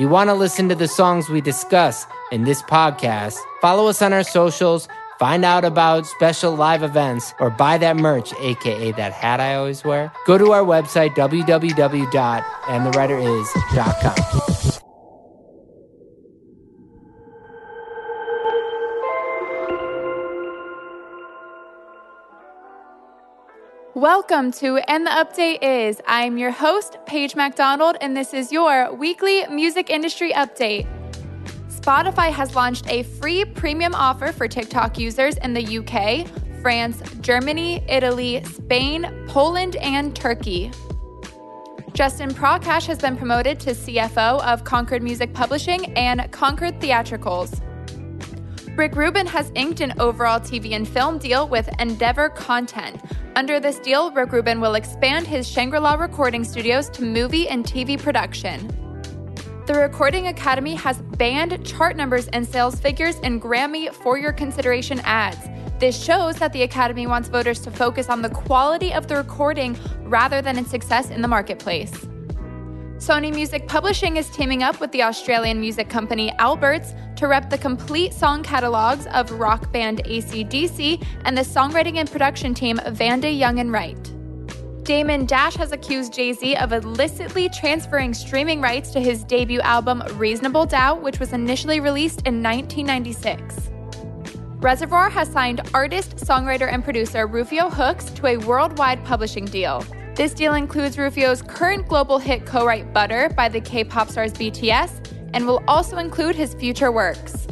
If you want to listen to the songs we discuss in this podcast, follow us on our socials, find out about special live events, or buy that merch, aka that hat I always wear. Go to our website, www.andthewriteris.com. Welcome to And the Update Is. I'm your host, Paige MacDonald, and this is your weekly music industry update. Spotify has launched a free premium offer for TikTok users in the UK, France, Germany, Italy, Spain, Poland, and Turkey. Justin Prakash has been promoted to CFO of Concord Music Publishing and Concord Theatricals. Rick Rubin has inked an overall TV and film deal with Endeavor Content. Under this deal, Rick Rubin will expand his Shangri La recording studios to movie and TV production. The Recording Academy has banned chart numbers and sales figures in Grammy for your consideration ads. This shows that the Academy wants voters to focus on the quality of the recording rather than its success in the marketplace. Sony Music Publishing is teaming up with the Australian music company Alberts to rep the complete song catalogs of rock band ACDC and the songwriting and production team Vanda Young and Wright. Damon Dash has accused Jay Z of illicitly transferring streaming rights to his debut album Reasonable Doubt, which was initially released in 1996. Reservoir has signed artist, songwriter, and producer Rufio Hooks to a worldwide publishing deal. This deal includes Rufio's current global hit co write Butter by the K pop stars BTS and will also include his future works.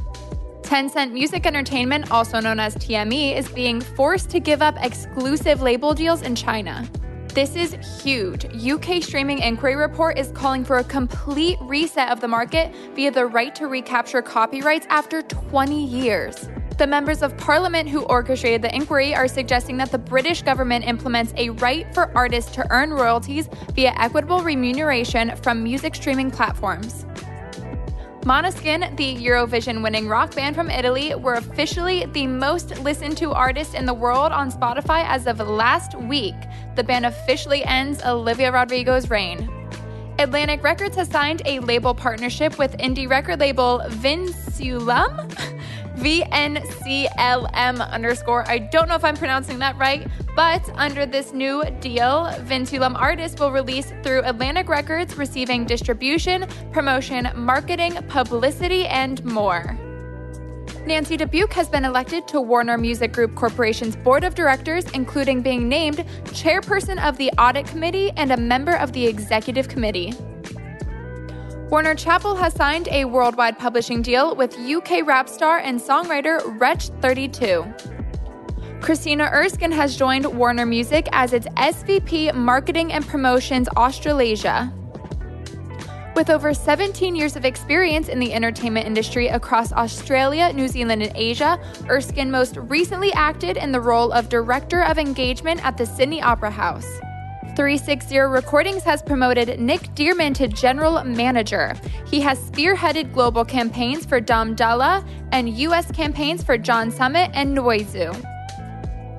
Tencent Music Entertainment, also known as TME, is being forced to give up exclusive label deals in China. This is huge. UK Streaming Inquiry Report is calling for a complete reset of the market via the right to recapture copyrights after 20 years. The members of parliament who orchestrated the inquiry are suggesting that the British government implements a right for artists to earn royalties via equitable remuneration from music streaming platforms. Måneskin, the Eurovision winning rock band from Italy, were officially the most listened to artist in the world on Spotify as of last week. The band officially ends Olivia Rodrigo's reign. Atlantic Records has signed a label partnership with indie record label Vinculum. VNCLM underscore. I don't know if I'm pronouncing that right, but under this new deal, Vinculum artists will release through Atlantic Records, receiving distribution, promotion, marketing, publicity, and more. Nancy Dubuc has been elected to Warner Music Group Corporation's board of directors, including being named chairperson of the audit committee and a member of the executive committee. Warner Chappell has signed a worldwide publishing deal with UK rap star and songwriter Wretch32. Christina Erskine has joined Warner Music as its SVP Marketing and Promotions Australasia. With over 17 years of experience in the entertainment industry across Australia, New Zealand, and Asia, Erskine most recently acted in the role of Director of Engagement at the Sydney Opera House. 360 Recordings has promoted Nick Dearman to General Manager. He has spearheaded global campaigns for Dom Dolla and U.S. campaigns for John Summit and Noizu.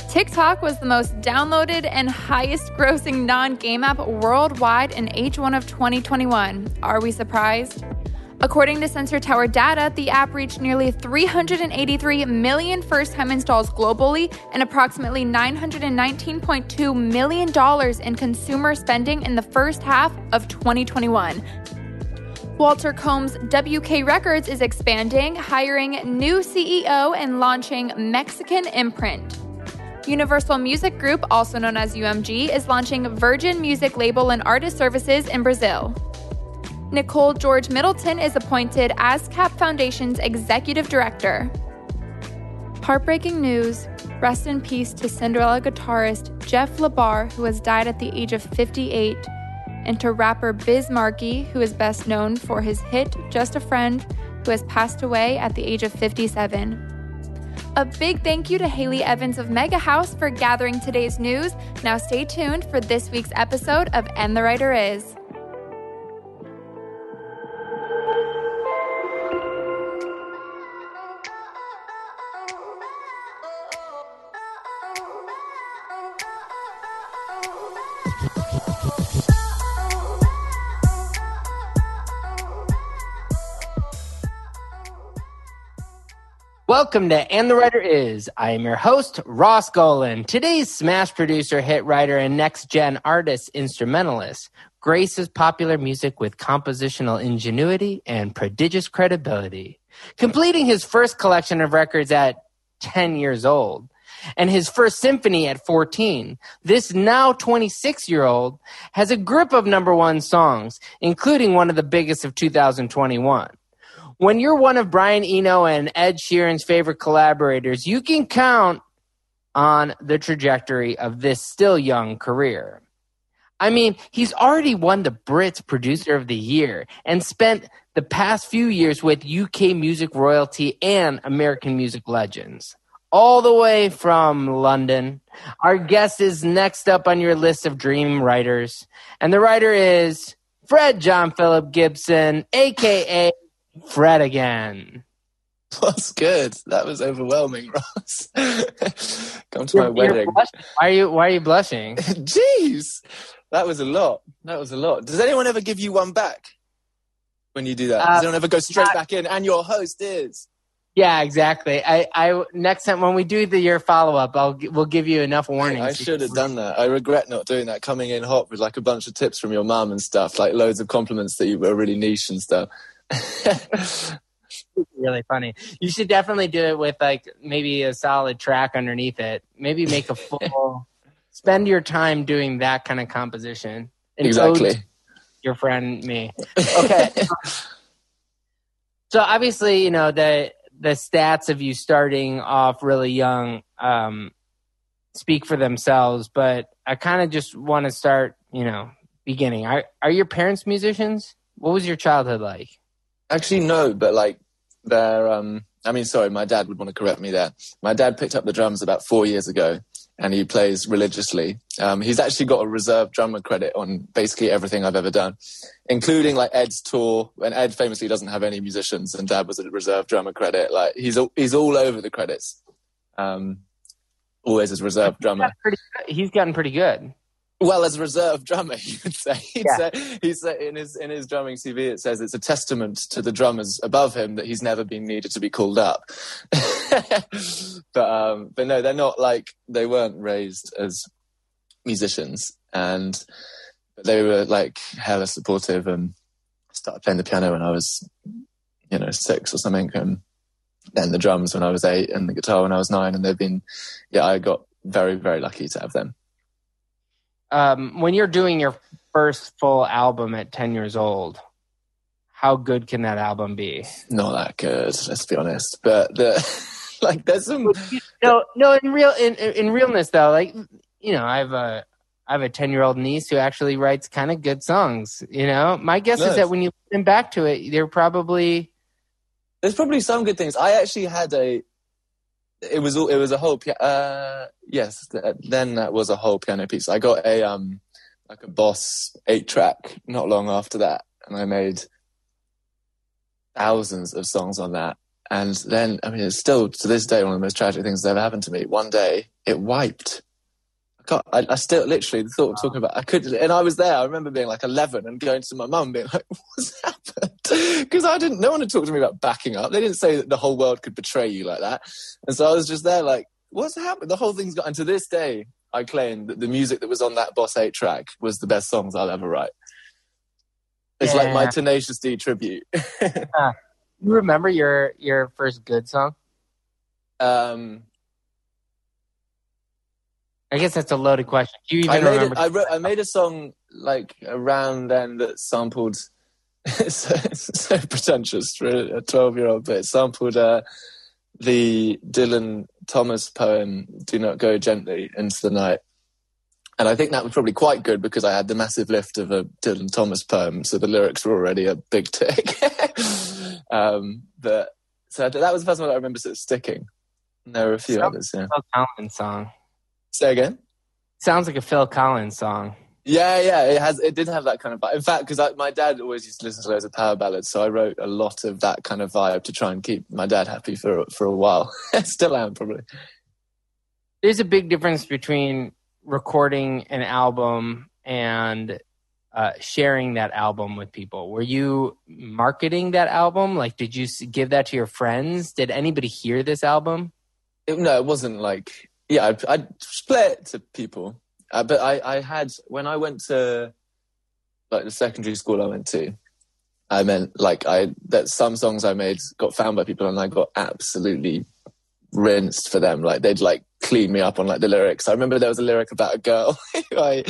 TikTok was the most downloaded and highest grossing non game app worldwide in H1 of 2021. Are we surprised? According to Sensor Tower data, the app reached nearly 383 million first time installs globally and approximately $919.2 million in consumer spending in the first half of 2021. Walter Kolm's WK Records is expanding, hiring new CEO, and launching Mexican Imprint. Universal Music Group, also known as UMG, is launching Virgin Music Label and Artist Services in Brazil. Nicole George Middleton is appointed ASCAP Foundation's Executive Director. Heartbreaking news rest in peace to Cinderella guitarist Jeff LaBar, who has died at the age of 58, and to rapper Biz Markie, who is best known for his hit Just a Friend, who has passed away at the age of 57. A big thank you to Haley Evans of Mega House for gathering today's news. Now stay tuned for this week's episode of And the Writer Is. Welcome to And the Writer Is. I am your host, Ross Golan. Today's Smash producer, hit writer, and next gen artist instrumentalist graces popular music with compositional ingenuity and prodigious credibility. Completing his first collection of records at 10 years old and his first symphony at 14, this now 26 year old has a grip of number one songs, including one of the biggest of 2021 when you're one of Brian Eno and Ed Sheeran's favorite collaborators, you can count on the trajectory of this still young career. I mean, he's already won the Brits Producer of the Year and spent the past few years with UK music royalty and American music legends. All the way from London. Our guest is next up on your list of dream writers, and the writer is Fred John Philip Gibson, aka Fred again. That's good. That was overwhelming, Ross. Come to you're, my wedding. Why are you Why are you blushing? Jeez, that was a lot. That was a lot. Does anyone ever give you one back when you do that? Does uh, anyone ever go straight back in? And your host is. Yeah, exactly. I, I next time when we do the year follow up, I'll we'll give you enough warnings. I should have done that. I regret not doing that. Coming in hot with like a bunch of tips from your mum and stuff, like loads of compliments that you were really niche and stuff. really funny. You should definitely do it with like maybe a solid track underneath it. Maybe make a full. spend your time doing that kind of composition. Exactly. Your friend me. Okay. so obviously, you know the the stats of you starting off really young um, speak for themselves. But I kind of just want to start, you know, beginning. Are are your parents musicians? What was your childhood like? Actually, no, but like they're. Um, I mean, sorry, my dad would want to correct me there. My dad picked up the drums about four years ago, and he plays religiously. Um, he's actually got a reserve drummer credit on basically everything I've ever done, including like Ed's tour. And Ed famously doesn't have any musicians, and Dad was a reserve drummer credit. Like he's all, he's all over the credits. Um, always as reserve drummer. he's gotten pretty good. Well, as a reserve drummer, you would say. He'd yeah. say, he said in his in his drumming CV, it says it's a testament to the drummers above him that he's never been needed to be called up. but um, but no, they're not like they weren't raised as musicians, and they were like hella supportive and started playing the piano when I was, you know, six or something, and then the drums when I was eight, and the guitar when I was nine, and they've been, yeah, I got very very lucky to have them um, when you're doing your first full album at 10 years old, how good can that album be? Not that good, let's be honest. But the like, there's some no, no. In real, in in realness, though, like you know, I have a I have a 10 year old niece who actually writes kind of good songs. You know, my guess is that when you listen back to it, they're probably there's probably some good things. I actually had a it was it was a whole uh, yes then that was a whole piano piece. I got a um like a boss eight track not long after that and i made thousands of songs on that. And then i mean it's still to this day one of the most tragic things that ever happened to me. One day it wiped I, I, I still literally the thought of talking about I could and I was there I remember being like 11 and going to my mum being like what's happened because I didn't. No one had talked to me about backing up. They didn't say that the whole world could betray you like that. And so I was just there, like, what's happened? The whole thing's got. And to this day, I claim that the music that was on that Boss Eight track was the best songs I'll ever write. It's yeah. like my Tenacious D tribute. uh, you remember your your first good song? Um, I guess that's a loaded question. Do you even I made remember? I, wrote, I made a song like around then that sampled. so, so pretentious for a twelve-year-old, but it sampled uh, the Dylan Thomas poem "Do Not Go Gently Into the Night," and I think that was probably quite good because I had the massive lift of a Dylan Thomas poem, so the lyrics were already a big tick. um, but so that was the first one I remember sort of sticking. there were a few others. Yeah. Phil song. Say again. Sounds like a Phil Collins song. Yeah, yeah, it has. It did have that kind of vibe. In fact, because my dad always used to listen to loads of power ballads, so I wrote a lot of that kind of vibe to try and keep my dad happy for for a while. Still am probably. There's a big difference between recording an album and uh, sharing that album with people. Were you marketing that album? Like, did you give that to your friends? Did anybody hear this album? It, no, it wasn't like yeah. I'd, I'd play it to people uh, but I, I had when I went to like the secondary school I went to, I meant like I that some songs I made got found by people and I got absolutely rinsed for them. Like they'd like clean me up on like the lyrics. I remember there was a lyric about a girl who I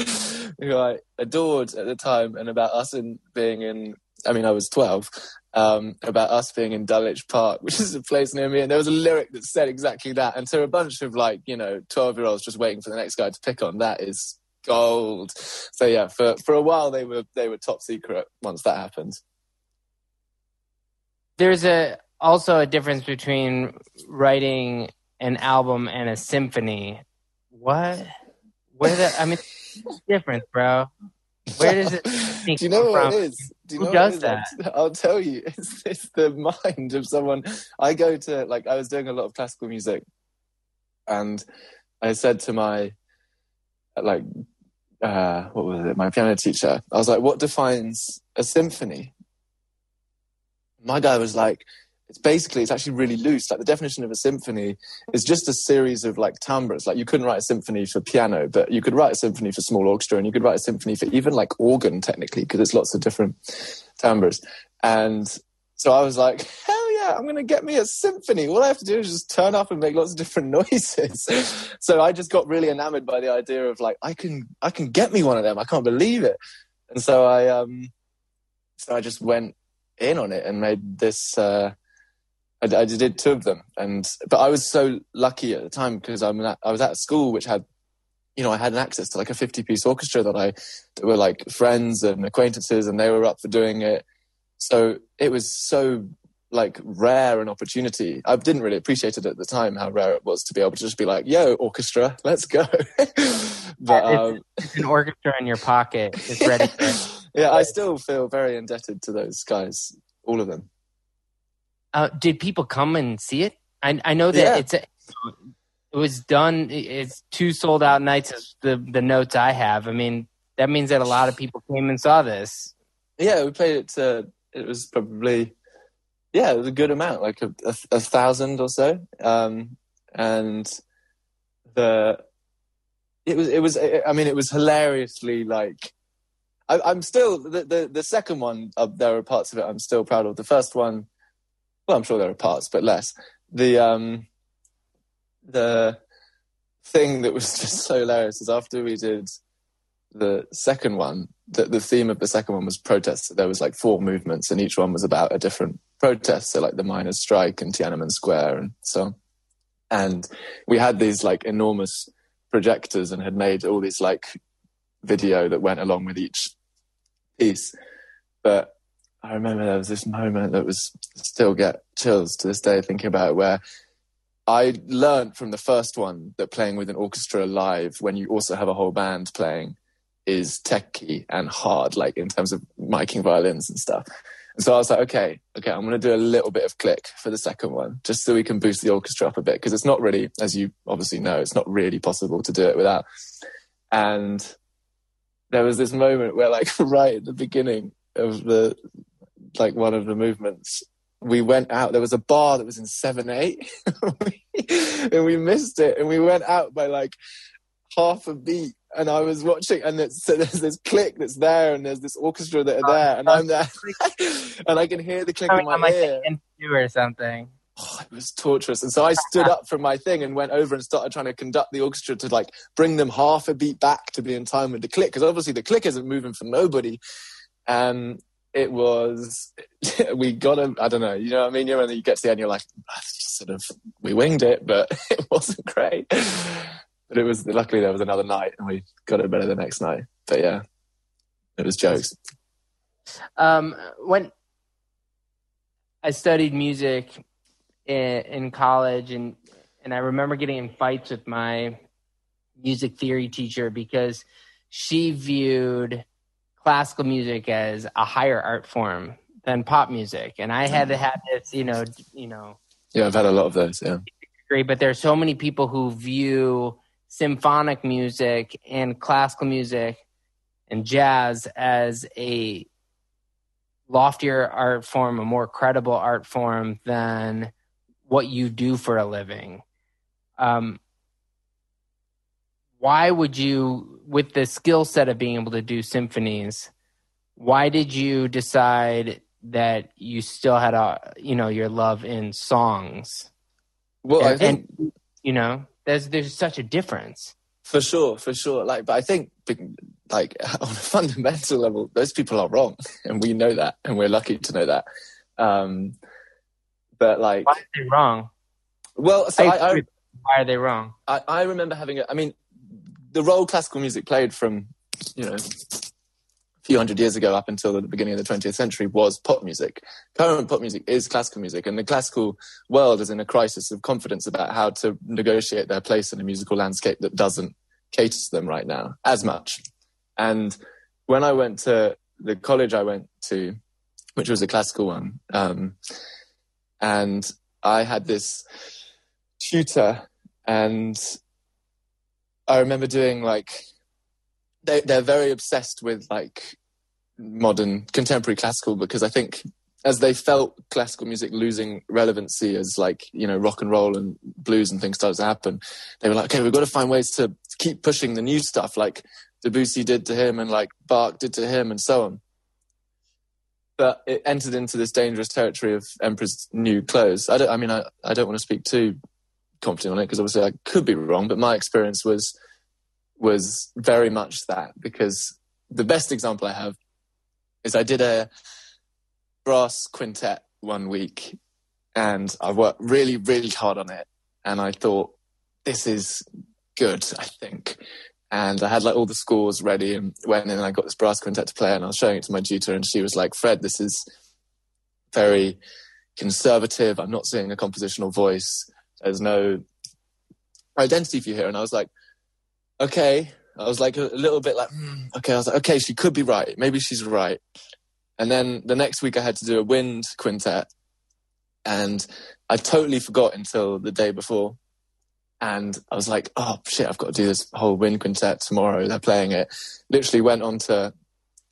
who I adored at the time and about us in being in I mean I was twelve um, about us being in Dulwich Park, which is a place near me. And there was a lyric that said exactly that. And to a bunch of like, you know, 12 year olds just waiting for the next guy to pick on, that is gold. So yeah, for, for a while they were, they were top secret once that happened. There's a, also a difference between writing an album and a symphony. What? Where the, I mean, different, bro. Where does it? Do you know what from? it is? Do you Who know does that? I'll, I'll, tell you. It's, it's the mind of someone. I go to like I was doing a lot of classical music, and I said to my like uh, what was it? My piano teacher. I was like, "What defines a symphony?" My guy was like, it's basically it's actually really loose. Like the definition of a symphony is just a series of like timbres. Like you couldn't write a symphony for piano but you could write a symphony for small orchestra and you could write a symphony for even like organ technically because there's lots of different timbres. And so i was like hell yeah i'm going to get me a symphony. All i have to do is just turn up and make lots of different noises. So i just got really enamored by the idea of like i can i can get me one of them. I can't believe it. And so i um so i just went in on it and made this uh I, I did two of them, and but I was so lucky at the time because I'm at, I was at a school which had, you know, I had an access to like a 50 piece orchestra that I that were like friends and acquaintances, and they were up for doing it. So it was so like rare an opportunity. I didn't really appreciate it at the time how rare it was to be able to just be like, "Yo, orchestra, let's go." but um, it's, an orchestra in your pocket. It's ready. yeah, I still feel very indebted to those guys, all of them. Uh, did people come and see it? I, I know that yeah. it's a, it was done. It's two sold out nights. Is the the notes I have. I mean, that means that a lot of people came and saw this. Yeah, we played it. To, it was probably yeah, it was a good amount, like a, a, a thousand or so. Um, and the it was it was I mean it was hilariously like I, am still the, the the second one. Uh, there are parts of it I'm still proud of. The first one well, I'm sure there are parts, but less. The um, the thing that was just so hilarious is after we did the second one, the, the theme of the second one was protests. There was like four movements, and each one was about a different protest. So like the miners' strike and Tiananmen Square, and so. On. And we had these like enormous projectors, and had made all these like video that went along with each piece. But I remember there was this moment that was still get chills to this day thinking about it where I learned from the first one that playing with an orchestra live when you also have a whole band playing is techy and hard, like in terms of miking violins and stuff. And so I was like, okay, okay, I'm going to do a little bit of click for the second one, just so we can boost the orchestra up a bit, because it's not really, as you obviously know, it's not really possible to do it without. And there was this moment where, like, right at the beginning of the like one of the movements, we went out. There was a bar that was in seven eight, and we missed it. And we went out by like half a beat. And I was watching, and it's, so there's this click that's there, and there's this orchestra that are there, and I'm there, and I can hear the click i in my ear. or something. Oh, it was torturous. And so I stood up from my thing and went over and started trying to conduct the orchestra to like bring them half a beat back to be in time with the click. Because obviously the click isn't moving for nobody. And it was, we got a, I don't know, you know what I mean? You know, when you get to the end, you're like, ah, sort of, we winged it, but it wasn't great. But it was, luckily there was another night and we got it better the next night. But yeah, it was jokes. Um, when I studied music in, in college and and I remember getting in fights with my music theory teacher because she viewed classical music as a higher art form than pop music. And I had had this you know you know. Yeah I've had a lot of those yeah. Great but there are so many people who view symphonic music and classical music and jazz as a loftier art form a more credible art form than what you do for a living. Um, why would you, with the skill set of being able to do symphonies, why did you decide that you still had a, you know, your love in songs? Well, and, I think, and, you know, there's there's such a difference. For sure, for sure. Like, but I think, like, on a fundamental level, those people are wrong, and we know that, and we're lucky to know that. Um, but like, why are they wrong? Well, so I, I, I, why are they wrong? I, I remember having. A, I mean, the role classical music played from you know a few hundred years ago up until the beginning of the 20th century was pop music. Current pop music is classical music, and the classical world is in a crisis of confidence about how to negotiate their place in a musical landscape that doesn't cater to them right now as much. And when I went to the college I went to, which was a classical one, um, and I had this tutor, and I remember doing like they they're very obsessed with like modern contemporary classical because I think as they felt classical music losing relevancy as like you know rock and roll and blues and things started to happen, they were like, okay, we've got to find ways to keep pushing the new stuff like Debussy did to him and like Bach did to him and so on but it entered into this dangerous territory of Emperor's New Clothes. I don't. I mean, I, I don't want to speak too confident on it because obviously I could be wrong. But my experience was was very much that because the best example I have is I did a brass quintet one week, and I worked really really hard on it, and I thought this is good. I think and I had like all the scores ready and went in and I got this brass quintet to play and I was showing it to my tutor and she was like, Fred, this is very conservative. I'm not seeing a compositional voice. There's no identity for you here. And I was like, okay. I was like a, little bit like, hmm. okay. I was like, okay, she could be right. Maybe she's right. And then the next week I had to do a wind quintet and I totally forgot until the day before and I was like, oh shit, I've got to do this whole wind quintet tomorrow. They're playing it. Literally went on to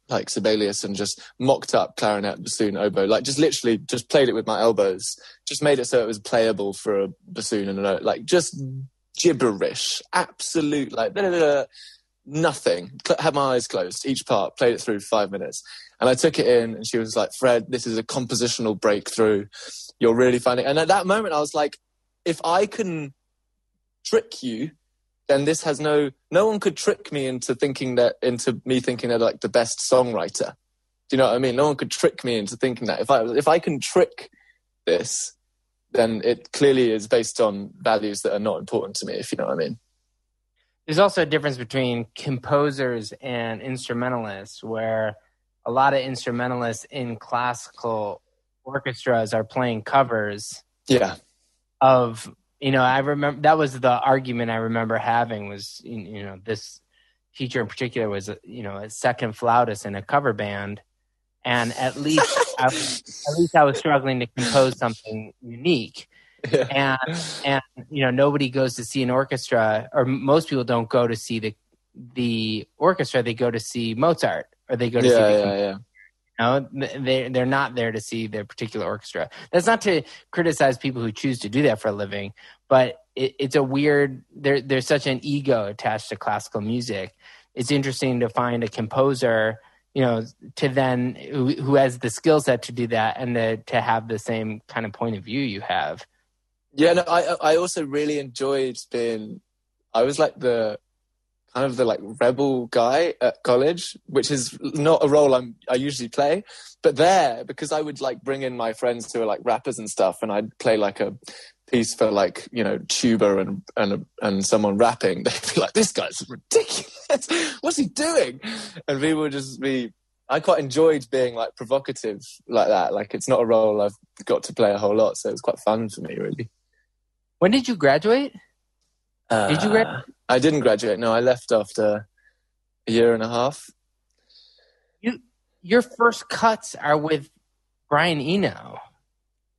like Sibelius and just mocked up clarinet, bassoon, oboe, like just literally just played it with my elbows, just made it so it was playable for a bassoon and a note, like just gibberish, absolute, like blah, blah, blah, nothing. Had my eyes closed, each part, played it through five minutes. And I took it in and she was like, Fred, this is a compositional breakthrough. You're really finding, and at that moment I was like, if I can trick you, then this has no no one could trick me into thinking that into me thinking that like the best songwriter. Do you know what I mean? No one could trick me into thinking that. If I if I can trick this, then it clearly is based on values that are not important to me, if you know what I mean. There's also a difference between composers and instrumentalists, where a lot of instrumentalists in classical orchestras are playing covers yeah. of you know, I remember that was the argument I remember having was, you know, this teacher in particular was, you know, a second flautist in a cover band. And at least, I was, at least I was struggling to compose something unique. Yeah. And, and, you know, nobody goes to see an orchestra or most people don't go to see the, the orchestra. They go to see Mozart or they go to yeah, see the yeah, No, they they're not there to see their particular orchestra. That's not to criticize people who choose to do that for a living, but it, it's a weird. There, there's such an ego attached to classical music. It's interesting to find a composer, you know, to then who, who has the skill set to do that and to, to have the same kind of point of view you have. Yeah, no, I I also really enjoyed being. I was like the kind of the like rebel guy at college, which is not a role I'm I usually play. But there, because I would like bring in my friends who are like rappers and stuff, and I'd play like a piece for like you know tuba and and and someone rapping, they'd be like, "This guy's ridiculous. What's he doing?" And people would just be. I quite enjoyed being like provocative like that. Like it's not a role I've got to play a whole lot, so it was quite fun for me, really. When did you graduate? Uh, did you graduate? I didn't graduate. No, I left after a year and a half. You, your first cuts are with Brian Eno.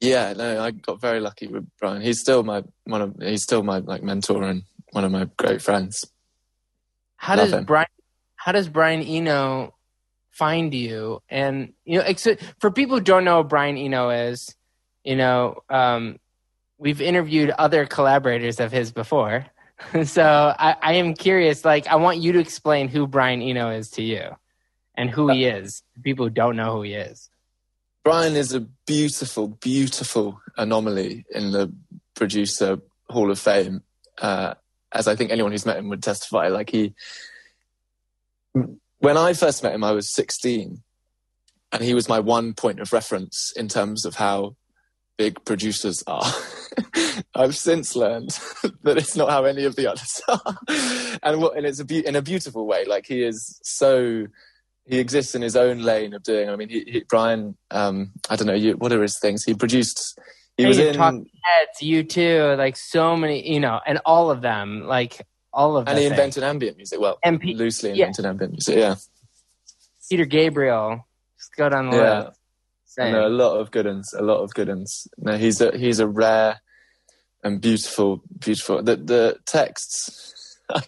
Yeah, no, I got very lucky with Brian. He's still my one of he's still my like mentor and one of my great friends. How Love does him. Brian how does Brian Eno find you? And you know, for people who don't know what Brian Eno is, you know, um, we've interviewed other collaborators of his before. so I, I, am curious, like, I want you to explain who Brian Eno is to you and who he is. People who don't know who he is. Brian is a beautiful, beautiful anomaly in the producer Hall of Fame. Uh, as I think anyone who's met him would testify. Like he, when I first met him, I was 16 and he was my one point of reference in terms of how big producers are. I've since learned that it's not how any of the others are, and what, and it's a be- in a beautiful way. Like he is so he exists in his own lane of doing. I mean, he, he Brian. Um, I don't know. You, what are his things? He produced. He hey, was in Heads, U2, like so many, you know, and all of them, like all of. Them. And he invented ambient music. Well, MP- loosely invented yeah. ambient music. Yeah. Peter Gabriel. Just go down the yeah. list. Same. No, a lot of good ones. A lot of good ones. No, he's a he's a rare and beautiful, beautiful. The the texts I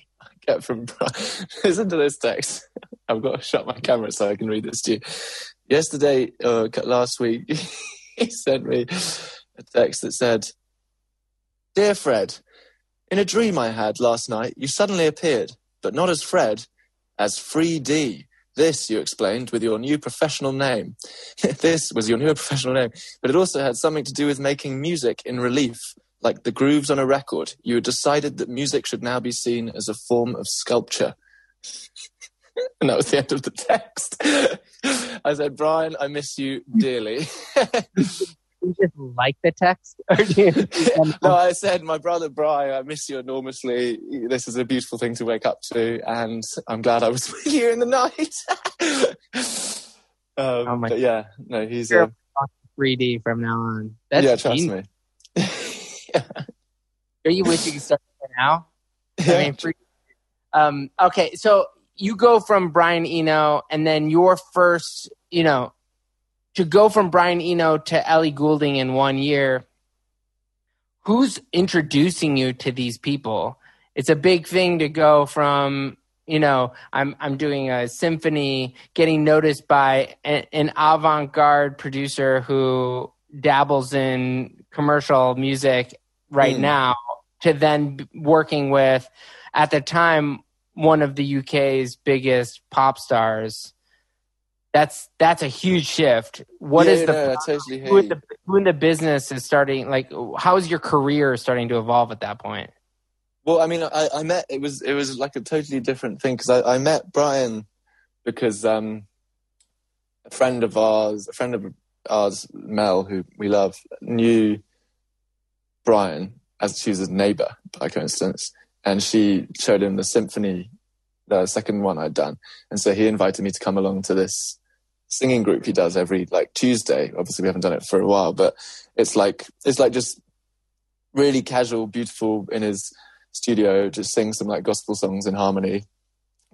get from. Listen to this text. I've got to shut my camera so I can read this to you. Yesterday, uh, last week, he sent me a text that said, "Dear Fred, in a dream I had last night, you suddenly appeared, but not as Fred, as Free D." This, you explained, with your new professional name. this was your new professional name, but it also had something to do with making music in relief, like the grooves on a record. You had decided that music should now be seen as a form of sculpture. and that was the end of the text. I said, Brian, I miss you dearly. You just like the text? Or do you, no, I said, my brother Brian, I miss you enormously. This is a beautiful thing to wake up to, and I'm glad I was with you in the night. um, oh my but yeah, no, he's a 3D from now on. That's yeah, trust genius. me. yeah. Are you wishing to start now? Yeah. I mean, free, um, okay, so you go from Brian Eno, and then your first, you know, to go from Brian Eno to Ellie Goulding in one year, who's introducing you to these people? It's a big thing to go from, you know, I'm I'm doing a symphony, getting noticed by an, an avant-garde producer who dabbles in commercial music right mm. now to then working with at the time one of the UK's biggest pop stars that's that's a huge shift. What yeah, is the, no, totally who, in the who in the business is starting? Like, how is your career starting to evolve at that point? Well, I mean, I, I met it was it was like a totally different thing because I, I met Brian because um, a friend of ours, a friend of ours, Mel, who we love, knew Brian as she was his neighbor by coincidence, and she showed him the symphony, the second one I'd done, and so he invited me to come along to this singing group he does every like Tuesday. Obviously, we haven't done it for a while, but it's like it's like just really casual, beautiful in his studio, just sing some like gospel songs in harmony.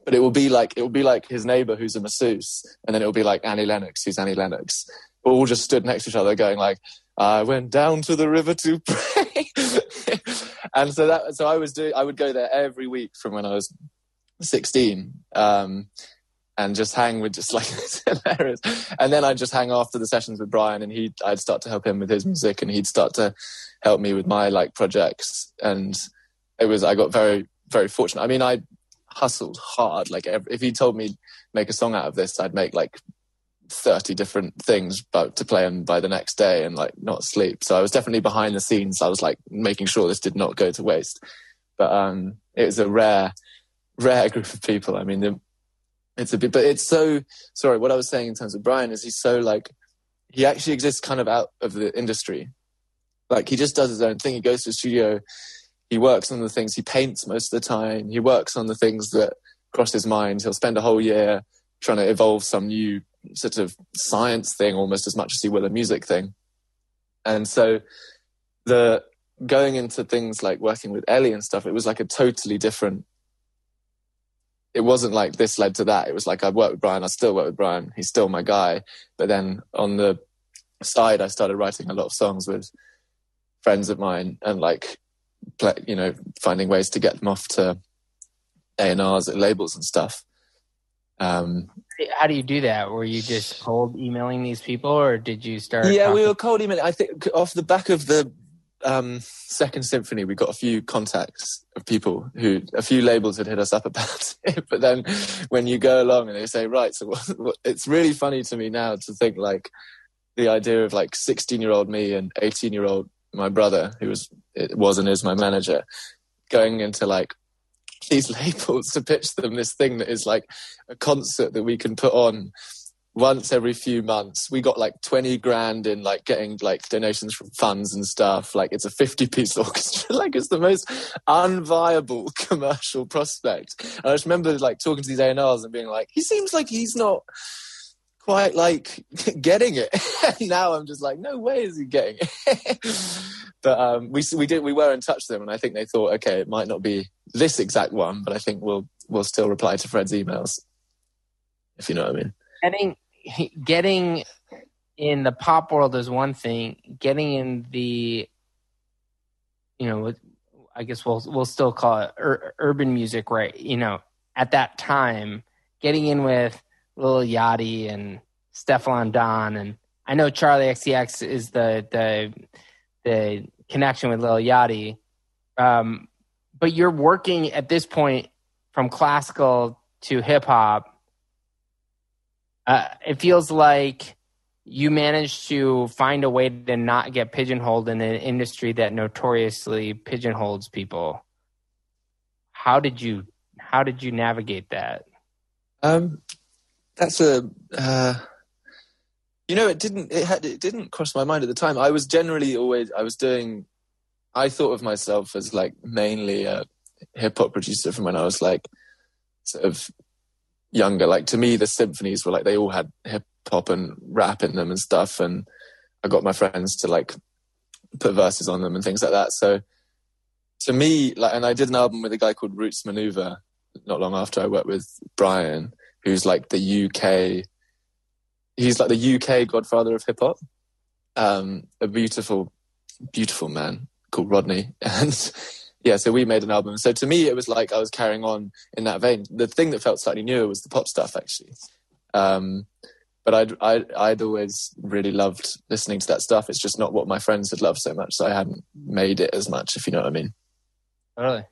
But it will be like it will be like his neighbor who's a masseuse, and then it will be like Annie Lennox, who's Annie Lennox, all just stood next to each other, going like, "I went down to the river to pray," and so that so I was doing I would go there every week from when I was sixteen. Um, and just hang with just like hilarious. And then I'd just hang after the sessions with Brian, and he I'd start to help him with his music, and he'd start to help me with my like projects. And it was I got very very fortunate. I mean, I hustled hard. Like if he told me make a song out of this, I'd make like 30 different things but to play them by the next day and like not sleep so i was definitely behind the scenes i was like making sure this did not go to waste but um it was a rare rare group of people. I mean it's a bit but it's so sorry what i was saying in terms of brian is he's so like he actually exists kind of out of the industry. Like he just does his own thing. He goes to the studio. He works on the things. He paints most of the time. He works on the things that cross his mind. He'll spend a whole year trying to evolve some new sort of science thing almost as much as he will a music thing. And so the going into things like working with Ellie and stuff, it was like a totally different. It wasn't like this led to that. It was like I worked with Brian. I still work with Brian. He's still my guy. But then on the side, I started writing a lot of songs with friends of mine and like, play, you know, finding ways to get them off to A and R's at labels and stuff. Um, How do you do that? Were you just cold emailing these people, or did you start? Yeah, talking? we were cold emailing. I think off the back of the um, second symphony, we got a few contacts of people who a few labels had hit us up about it. But then when you go along and they say, right, so what, what, it's really funny to me now to think like the idea of like 16 year old me and 18 year old my brother, who was it was and is my manager, going into like these labels to pitch them this thing that is like a concert that we can put on once every few months. We got like 20 grand in like getting like donations from funds and stuff. Like it's a 50 piece orchestra. like it's the most unviable commercial prospect. And I just remember like talking to these A&Rs and being like, he seems like he's not quite like getting it. now I'm just like, no way is he getting it. but um, we we did we were in touch with them, and I think they thought, okay, it might not be this exact one, but I think we'll we'll still reply to Fred's emails, if you know what I mean. Getting getting in the pop world is one thing. Getting in the you know, I guess we'll we'll still call it ur- urban music, right? You know, at that time, getting in with Lil Yachty and Stefflon Don, and I know Charli XCX is the the the connection with Lil Yachty. Um, but you're working at this point from classical to hip hop. Uh, it feels like you managed to find a way to not get pigeonholed in an industry that notoriously pigeonholes people. How did you how did you navigate that? Um, that's a uh, you know it didn't it had it didn't cross my mind at the time. I was generally always I was doing I thought of myself as like mainly a hip hop producer from when I was like sort of younger. Like to me, the symphonies were like they all had hip hop and rap in them and stuff, and I got my friends to like put verses on them and things like that. So to me, like, and I did an album with a guy called Roots Manuva not long after I worked with Brian, who's like the UK. He's like the UK godfather of hip hop. Um, a beautiful, beautiful man called Rodney, and yeah, so we made an album. So to me, it was like I was carrying on in that vein. The thing that felt slightly newer was the pop stuff, actually. Um, but I'd, I'd, I'd always really loved listening to that stuff. It's just not what my friends had loved so much, so I hadn't made it as much, if you know what I mean. Totally.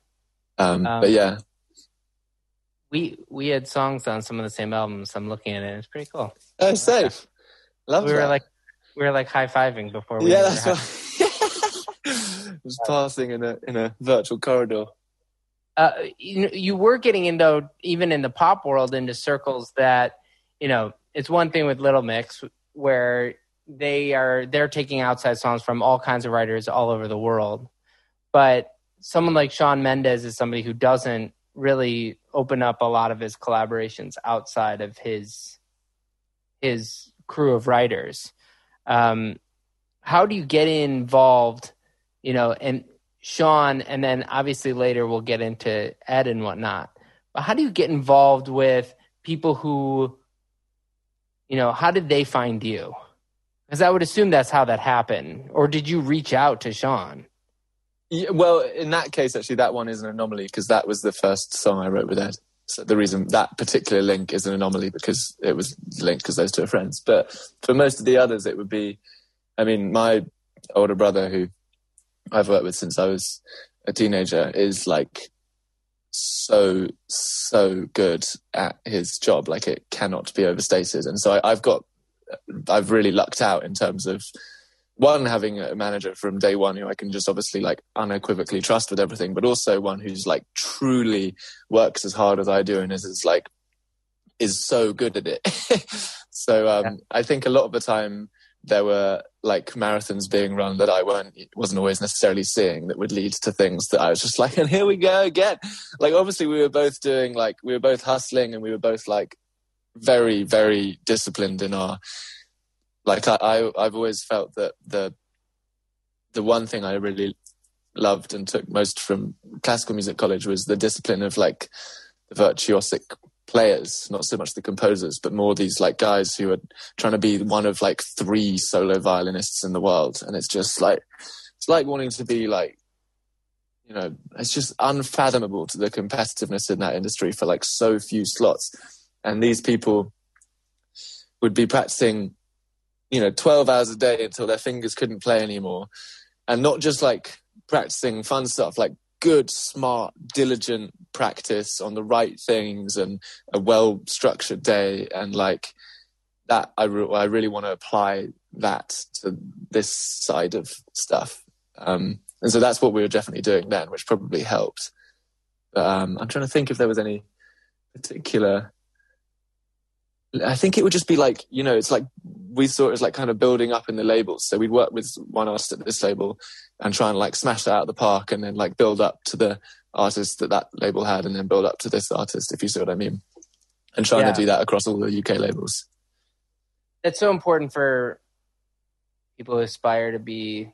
Um, um, but yeah, we we had songs on some of the same albums. I'm looking at it; it's pretty cool. Oh, safe. Love we that. were like we were like high fiving before we. Yeah, that's right was passing in a in a virtual corridor. Uh, you you were getting into even in the pop world into circles that you know it's one thing with Little Mix where they are they're taking outside songs from all kinds of writers all over the world, but someone like Shawn Mendes is somebody who doesn't really open up a lot of his collaborations outside of his his crew of writers. Um, how do you get involved you know, and Shawn, and then obviously later we'll get into Ed and whatnot. But how do you get involved with people who, you know, how did they find you? Because I would assume that's how that happened. Or did you reach out to Shawn? Yeah, well, in that case, actually, that one is an anomaly because that was the first song I wrote with Ed. so the reason that particular link is an anomaly because it was linked because those two are friends. But for most of the others, it would be, I mean, my older brother who I've worked with since I was a teenager is like so so good at his job like it cannot be overstated and so I, have got i've really lucked out in terms of one having a manager from day one who I can just obviously like unequivocally trust with everything, but also one who's like truly works as hard as I do and is, is like is so good at it. so um, yeah. I think a lot of the time there were like marathons being run that I weren't wasn't always necessarily seeing that would lead to things that I was just like, and here we go again. Like obviously we were both doing like we were both hustling and we were both like very very disciplined in our like I, I I've always felt that the the one thing I really loved and took most from classical music college was the discipline of like the virtuosic players, not so much the composers, but more these like guys who are trying to be one of like three solo violinists in the world. And it's just like, it's like wanting to be like, you know, it's just unfathomable to the competitiveness in that industry for like so few slots. And these people would be practicing you know, 12 hours a day until their fingers couldn't play anymore. And not just like practicing fun stuff, like good, smart, diligent practice on the right things and a well structured day. And like that, I, re- I really want to apply that to this side of stuff. Um, and so that's what we were definitely doing then, which probably helped. Um, I'm trying to think if there was any particular I think it would just be like, you know, it's like we saw it as like kind of building up in the labels. So we'd work with one artist at this label and try and like smash that out of the park and then like build up to the artist that that label had and then build up to this artist, if you see what I mean. And trying yeah. to do that across all the UK labels. That's so important for people who aspire to be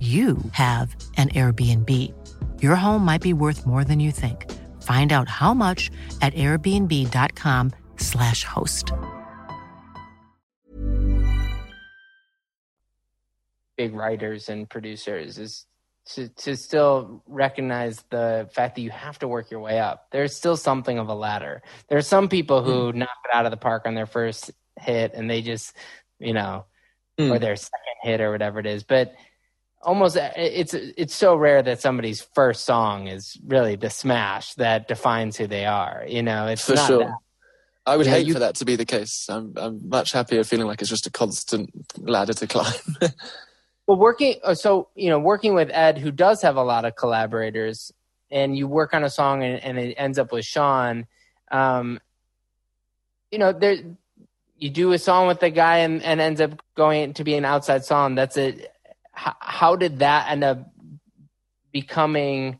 you have an Airbnb. Your home might be worth more than you think. Find out how much at airbnb.com/slash host. Big writers and producers is to, to still recognize the fact that you have to work your way up. There's still something of a ladder. There are some people who mm. knock it out of the park on their first hit and they just, you know, mm. or their second hit or whatever it is. But almost it's it's so rare that somebody's first song is really the smash that defines who they are. You know, it's for sure. That. I would you hate know, you, for that to be the case. I'm I'm much happier feeling like it's just a constant ladder to climb. well, working uh, so you know working with Ed, who does have a lot of collaborators, and you work on a song and, and it ends up with Shawn. Um, you know, there you do a song with the guy and, and ends up going to be an outside song. That's a how did that end up becoming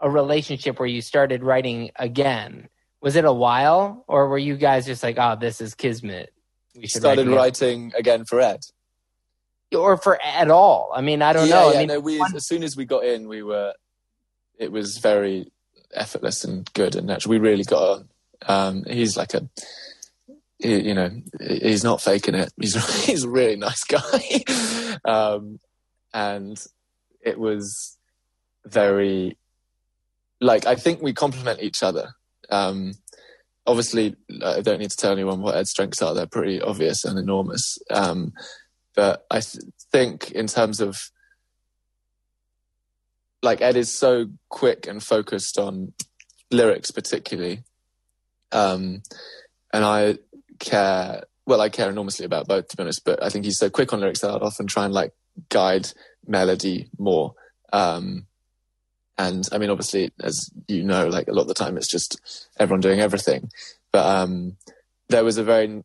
a relationship where you started writing again? Was it a while, or were you guys just like, "Oh, this is kismet"? We started writing again for Ed, or for at all. I mean, I don't yeah, know. Yeah, I mean, no, we, as soon as we got in, we were. It was very effortless and good and natural. We really got on. Um, he's like a he, you know, he's not faking it. He's he's a really nice guy. um, and it was very like I think we complement each other. Um, obviously, I don't need to tell anyone what Ed's strengths are; they're pretty obvious and enormous. Um, but I th- think, in terms of like Ed is so quick and focused on lyrics, particularly. Um, and I care, well, I care enormously about both, to be honest, but I think he's so quick on lyrics that I'd often try and like guide melody more. Um, and I mean, obviously, as you know, like a lot of the time it's just everyone doing everything. But um, there was a very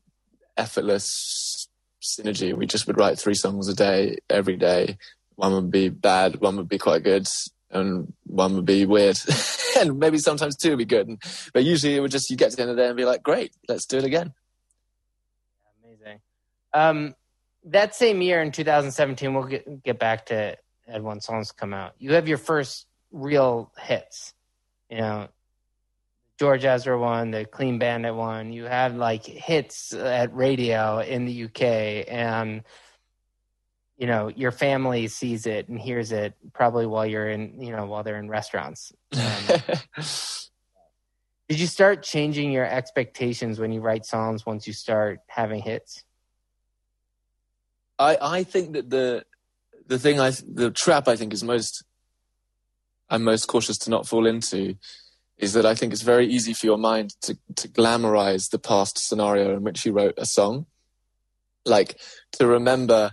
effortless synergy. We just would write three songs a day, every day. One would be bad, one would be quite good, and one would be weird. and maybe sometimes two would be good. But usually it would just, you get to the end of the day and be like, great, let's do it again. Amazing. Um, that same year in 2017, we'll get, get back to Ed songs come out. You have your first real hits. You know, George Ezra one, the Clean Bandit one. You had like hits at radio in the UK, and you know your family sees it and hears it probably while you're in, you know, while they're in restaurants. Um, did you start changing your expectations when you write songs once you start having hits? I I think that the the thing I the trap I think is most I'm most cautious to not fall into is that I think it's very easy for your mind to, to glamorize the past scenario in which you wrote a song. Like to remember,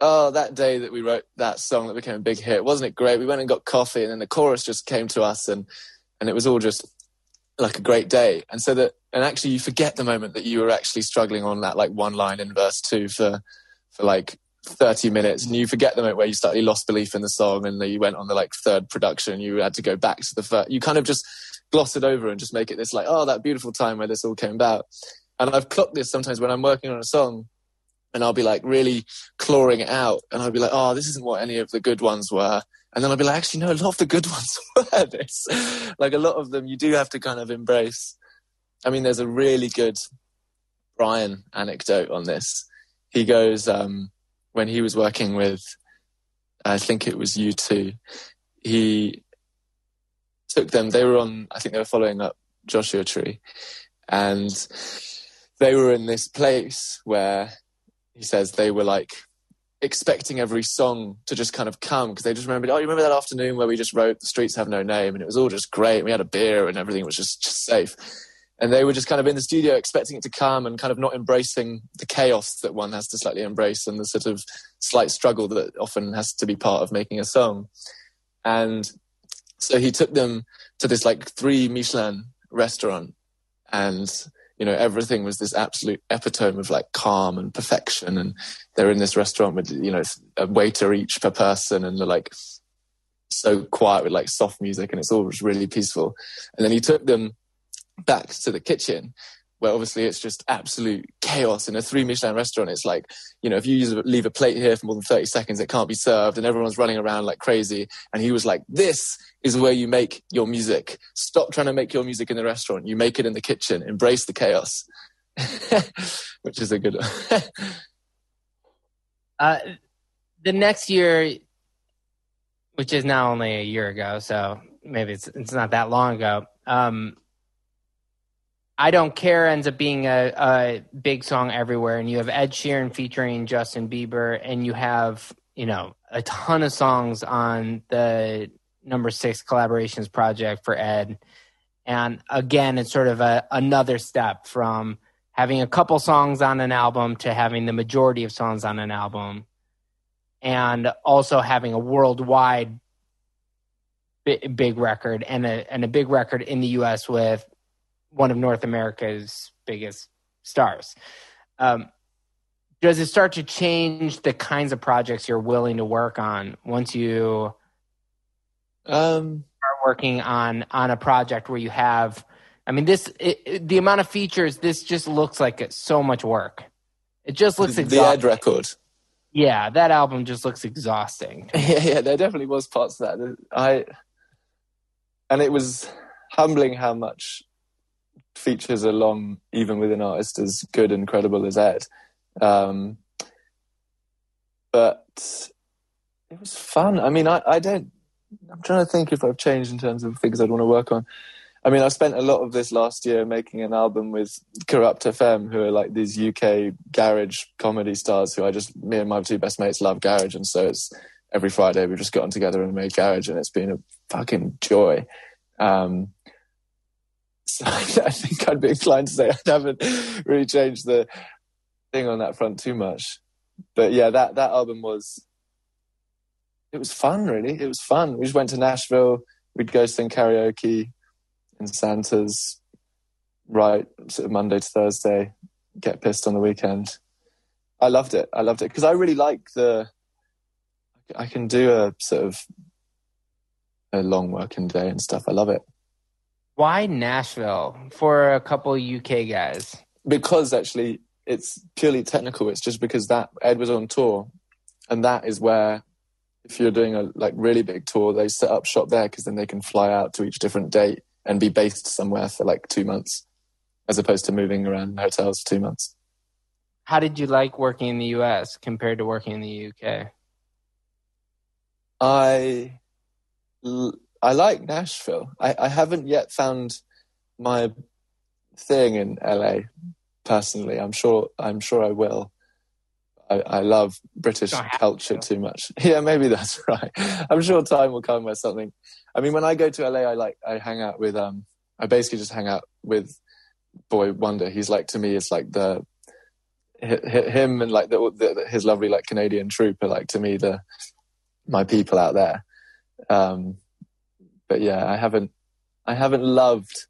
oh, that day that we wrote that song that became a big hit, wasn't it great? We went and got coffee and then the chorus just came to us and, and it was all just like a great day. And so that, and actually you forget the moment that you were actually struggling on that like one line in verse two for, for like 30 minutes and you forget the moment where you slightly lost belief in the song and then you went on the like third production you had to go back to the first you kind of just gloss it over and just make it this like oh that beautiful time where this all came about. And i've clocked this sometimes when i'm working on a song and i'll be like really clawing it out and i'll be like oh this isn't what any of the good ones were. And then i'll be like actually no a lot of the good ones were this. Like a lot of them you do have to kind of embrace. I mean there's a really good brian anecdote on this he goes um when he was working with, I think it was U2. he took them, they were on, I think they were following up Joshua Tree, and they were in this place where he says they were like expecting every song to just kind of come because they just remembered, oh, you remember that afternoon where we just wrote The Streets Have No Name and it was all just great. We had a beer and everything was just, just safe and they were just kind of in the studio expecting it to come and kind of not embracing the chaos that one has to slightly embrace and the sort of slight struggle that often has to be part of making a song. And so he took them to this like three michelin restaurant and you know everything was this absolute epitome of like calm and perfection. And they're in this restaurant with you know a waiter each per person and they're like so quiet with like soft music and it's all just really peaceful. And then he took them back to the kitchen where obviously it's just absolute chaos in a three Michelin restaurant. It's like, you know, if you use, leave a plate here for more than 30 seconds, it can't be served and everyone's running around like crazy. And he was like, this is where you make your music. Stop trying to make your music in the restaurant. You make it in the kitchen. Embrace the chaos, which is a good one. uh, the next year, which is now only a year ago, so maybe it's, it's not that long ago. Um, I Don't Care ends up being a, a big song everywhere, and you have Ed Sheeran featuring Justin Bieber, and you have you know a ton of songs on the number six collaborations project for Ed. And again, it's sort of a, another step from having a couple songs on an album to having the majority of songs on an album, and also having a worldwide big, record and a and a big record in the U.S. with one of North America's biggest stars. Um, does it start to change the kinds of projects you're willing to work on once you um, start working on on a project where you have? I mean, this it, it, the amount of features. This just looks like it's so much work. It just looks the, the Ed record. Yeah, that album just looks exhausting. yeah, yeah, there definitely was parts of that. I and it was humbling how much features along even with an artist as good and credible as Ed. Um, but it was fun. I mean, I, I don't. I'm trying to think if I've changed in terms of things I'd want to work on. I mean, I spent a lot of this last year making an album with Kurupt FM, who are like these UK garage comedy stars who I just, me and my two best mates love garage. And so it's every Friday we've just gotten together and made garage, and it's been a fucking joy. Um, so I think I'd be inclined to say I haven't really changed the thing on that front too much. But yeah, that that album was it was fun. Really, it was fun. We just went to Nashville. We'd go sing karaoke in Santa's, right, sort of Monday to Thursday. Get pissed on the weekend. I loved it. I loved it because I really like the. I can do a sort of a long working day and stuff. I love it. Why Nashville for a couple UK guys? Because actually, it's purely technical. It's just because that Ed was on tour, and that is where, if you're doing a like really big tour, they set up shop there because then they can fly out to each different date and be based somewhere for like two months, as opposed to moving around hotels for two months. How did you like working in the US compared to working in the UK? I I like Nashville. I, I haven't yet found my thing in LA personally. I'm sure I'm sure I will. I, I love British culture to. too much. Yeah, maybe that's right. I'm sure time will come where something. I mean, when I go to LA, I like I hang out with um. I basically just hang out with Boi-1da. He's like to me, it's like the him and like the, the, his lovely like Canadian troupe are like to me the my people out there. Um, but yeah, I haven't I haven't loved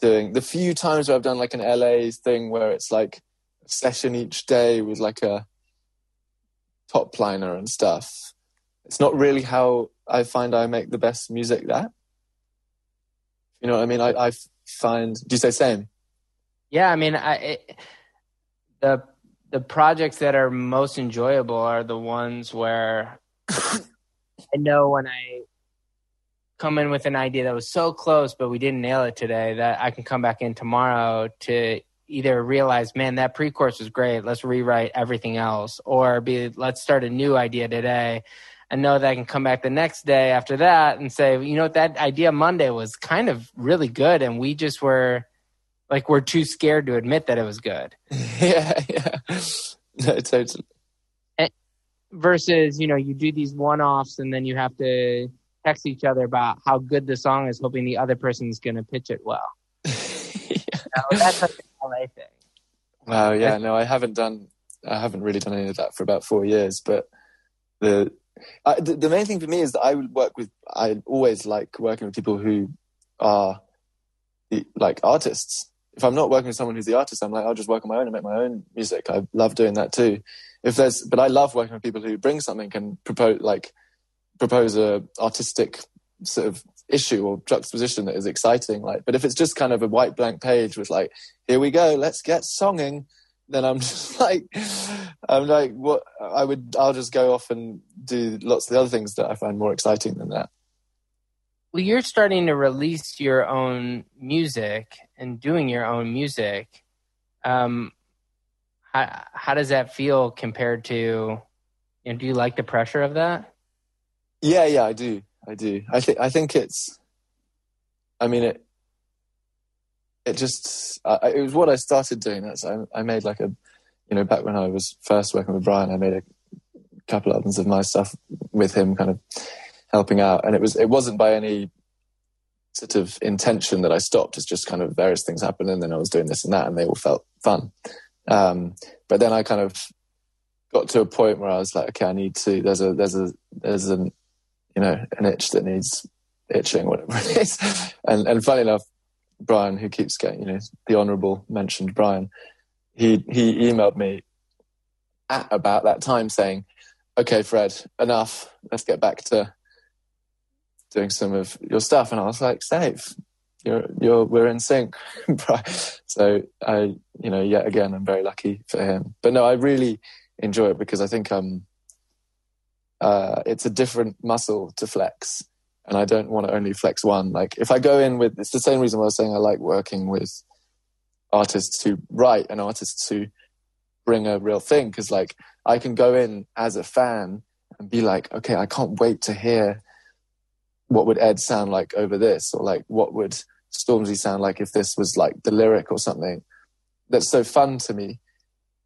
doing the few times where I've done like an LA thing where it's like a session each day with like a top liner and stuff. It's not really how I find I make the best music that. You know what I mean? I, I find. Do you say same? Yeah, I mean, I it, the the projects that are most enjoyable are the ones where I know when I come in with an idea that was so close, but we didn't nail it today, that I can come back in tomorrow to either realize, man, that pre chorus was great. Let's rewrite everything else, or be, let's start a new idea today. And know that I can come back the next day after that and say, you know what, that idea Monday was kind of really good. And we just were like, we're too scared to admit that it was good. yeah, yeah. No, totally. And versus, you know, you do these one offs and then you have to text each other about how good the song is, hoping the other person's going to pitch it well. yeah. so that's like an LA thing. Wow. Yeah. No, I haven't done. I haven't really done any of that for about four years. But the I, the, the main thing for me is that I would work with. I always like working with people who are like artists. If I'm not working with someone who's the artist, I'm like, I'll just work on my own and make my own music. I love doing that too. If there's, but I love working with people who bring something and propose like propose a artistic sort of issue or juxtaposition that is exciting like but if it's just kind of a white blank page with like here we go let's get songing then i'm just like i'm like what i would i'll just go off and do lots of the other things that i find more exciting than that. Well you're starting to release your own music and doing your own music. Um how, how does that feel compared to you know, do you like the pressure of that yeah, yeah, I do. I do. I think. I think it's. I mean it. It just. Uh, it was what I started doing. That's. I, I made like a, you know, back when I was first working with Brian, I made a couple of albums of my stuff with him, kind of helping out, and it was. It wasn't by any sort of intention that I stopped. It's just kind of various things happened, and then I was doing this and that, and they all felt fun. Um, but then I kind of got to a point where I was like, okay, I need to. There's a there's a there's an you know, an itch that needs itching, whatever it is. And and funny enough, Brian, who keeps getting, you know, the honourable mentioned Brian, he he emailed me at about that time saying, "Okay, Fred, enough. Let's get back to doing some of your stuff." And I was like, "Safe, you're you're we're in sync." so I, you know, yet again, I'm very lucky for him. But no, I really enjoy it because I think um uh, it's a different muscle to flex. And I don't want to only flex one. Like if I go in with, it's the same reason why I was saying I like working with artists who write and artists who bring a real thing. Cause like I can go in as a fan and be like, okay, I can't wait to hear what would Ed sound like over this or like what would Stormzy sound like if this was like the lyric or something. That's so fun to me.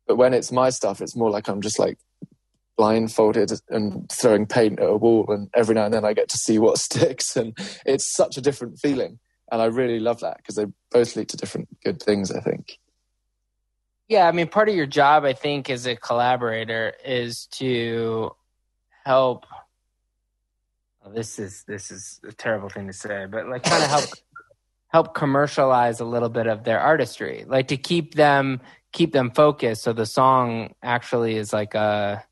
But when it's my stuff, it's more like I'm just like blindfolded and throwing paint at a wall and every now and then I get to see what sticks and it's such a different feeling and I really love that because they both lead to different good things I think. Yeah I mean part of your job I think as a collaborator is to help well, this is this is a terrible thing to say but like kind of help help commercialize a little bit of their artistry like to keep them keep them focused so the song actually is like a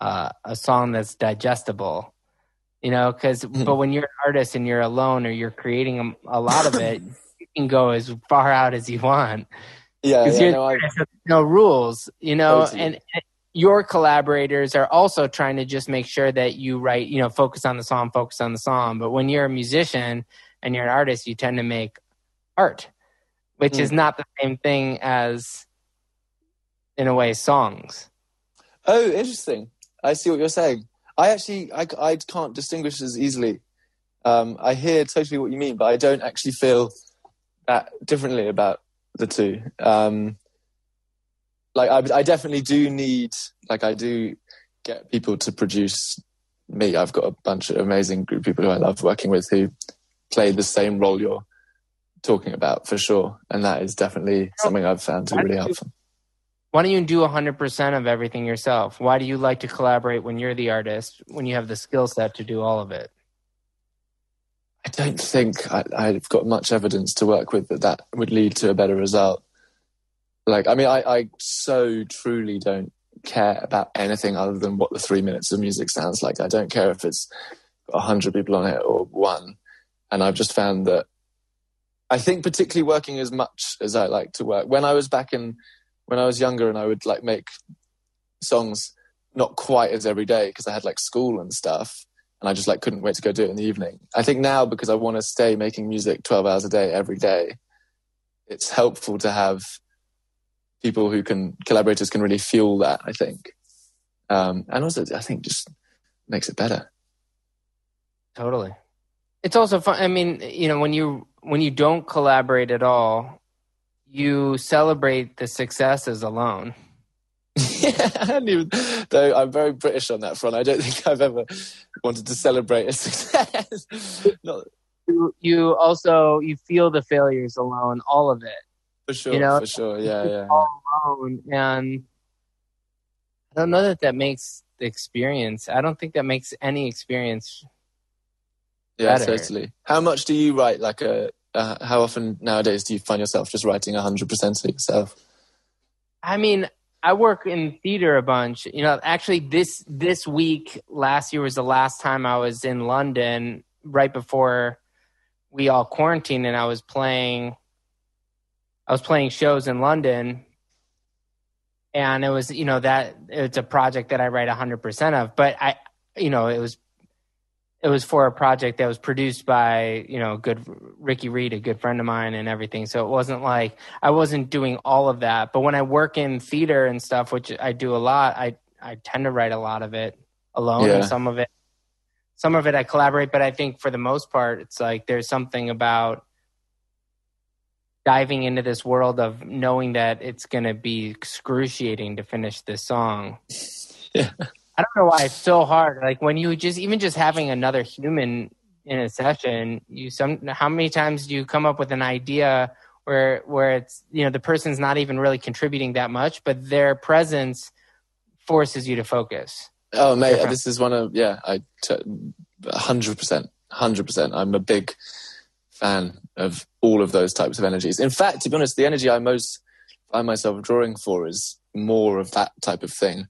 uh, a song that's digestible you know because mm-hmm. but when you're an artist and you're alone or you're creating a, a lot of it you can go as far out as you want yeah, yeah no, no, rules you know and, and your collaborators are also trying to just make sure that you write you know focus on the song focus on the song but when you're a musician and you're an artist you tend to make art which mm. is not the same thing as in a way songs oh interesting I see what you're saying. I actually I, I can't distinguish as easily. Um, I hear totally what you mean, but I don't actually feel that differently about the two. Um, like I, I definitely do need like I do get people to produce me. I've got a bunch of amazing group of people who I love working with who play the same role you're talking about for sure, and that is definitely something I've found to be really helpful. Why don't you do 100% of everything yourself? Why do you like to collaborate when you're the artist, when you have the skill set to do all of it? I don't think I, have got much evidence to work with that that would lead to a better result. Like, I mean, I, I so truly don't care about anything other than what the three minutes of music sounds like. I don't care if it's a hundred people on it or one. And I've just found that I think particularly working as much as I like to work. When I was back in when I was younger and I would like make songs not quite as every day because I had like school and stuff and I just like couldn't wait to go do it in the evening. I think now because I want to stay making music 12 hours a day every day, it's helpful to have people who can collaborators can really fuel that, I think. Um, and also I think just makes it better. Totally. It's also fun. I mean, you know, when you when you don't collaborate at all, you celebrate the successes alone. yeah, I even, though I'm very British on that front. I don't think I've ever wanted to celebrate a success. Not, you, you also you feel the failures alone, all of it. For sure, you know? for sure, yeah, yeah. All alone, and I don't know that that makes the experience. I don't think that makes any experience. Yeah, better. certainly. How much do you write like a uh, how often nowadays do you find yourself just writing 100% of yourself? I mean, I work in theater a bunch. You know, actually this this week last year was the last time I was in London right before we all quarantined and I was playing I was playing shows in London and it was, you know, that it's a project that I write 100% of, but I you know, it was it was for a project that was produced by you know good Ricky Reed, a good friend of mine, and everything. So it wasn't like I wasn't doing all of that. But when I work in theater and stuff, which I do a lot, I I tend to write a lot of it alone, yeah. and some of it, some of it I collaborate. But I think for the most part, it's like there's something about diving into this world of knowing that it's going to be excruciating to finish this song. Yeah. I don't know why it's so hard. Like when you just even just having another human in a session, you some how many times do you come up with an idea where where it's you know the person's not even really contributing that much, but their presence forces you to focus. Oh mate, this is one of yeah, I hundred percent, hundred percent. I'm a big fan of all of those types of energies. In fact, to be honest, the energy I most find myself drawing for is more of that type of thing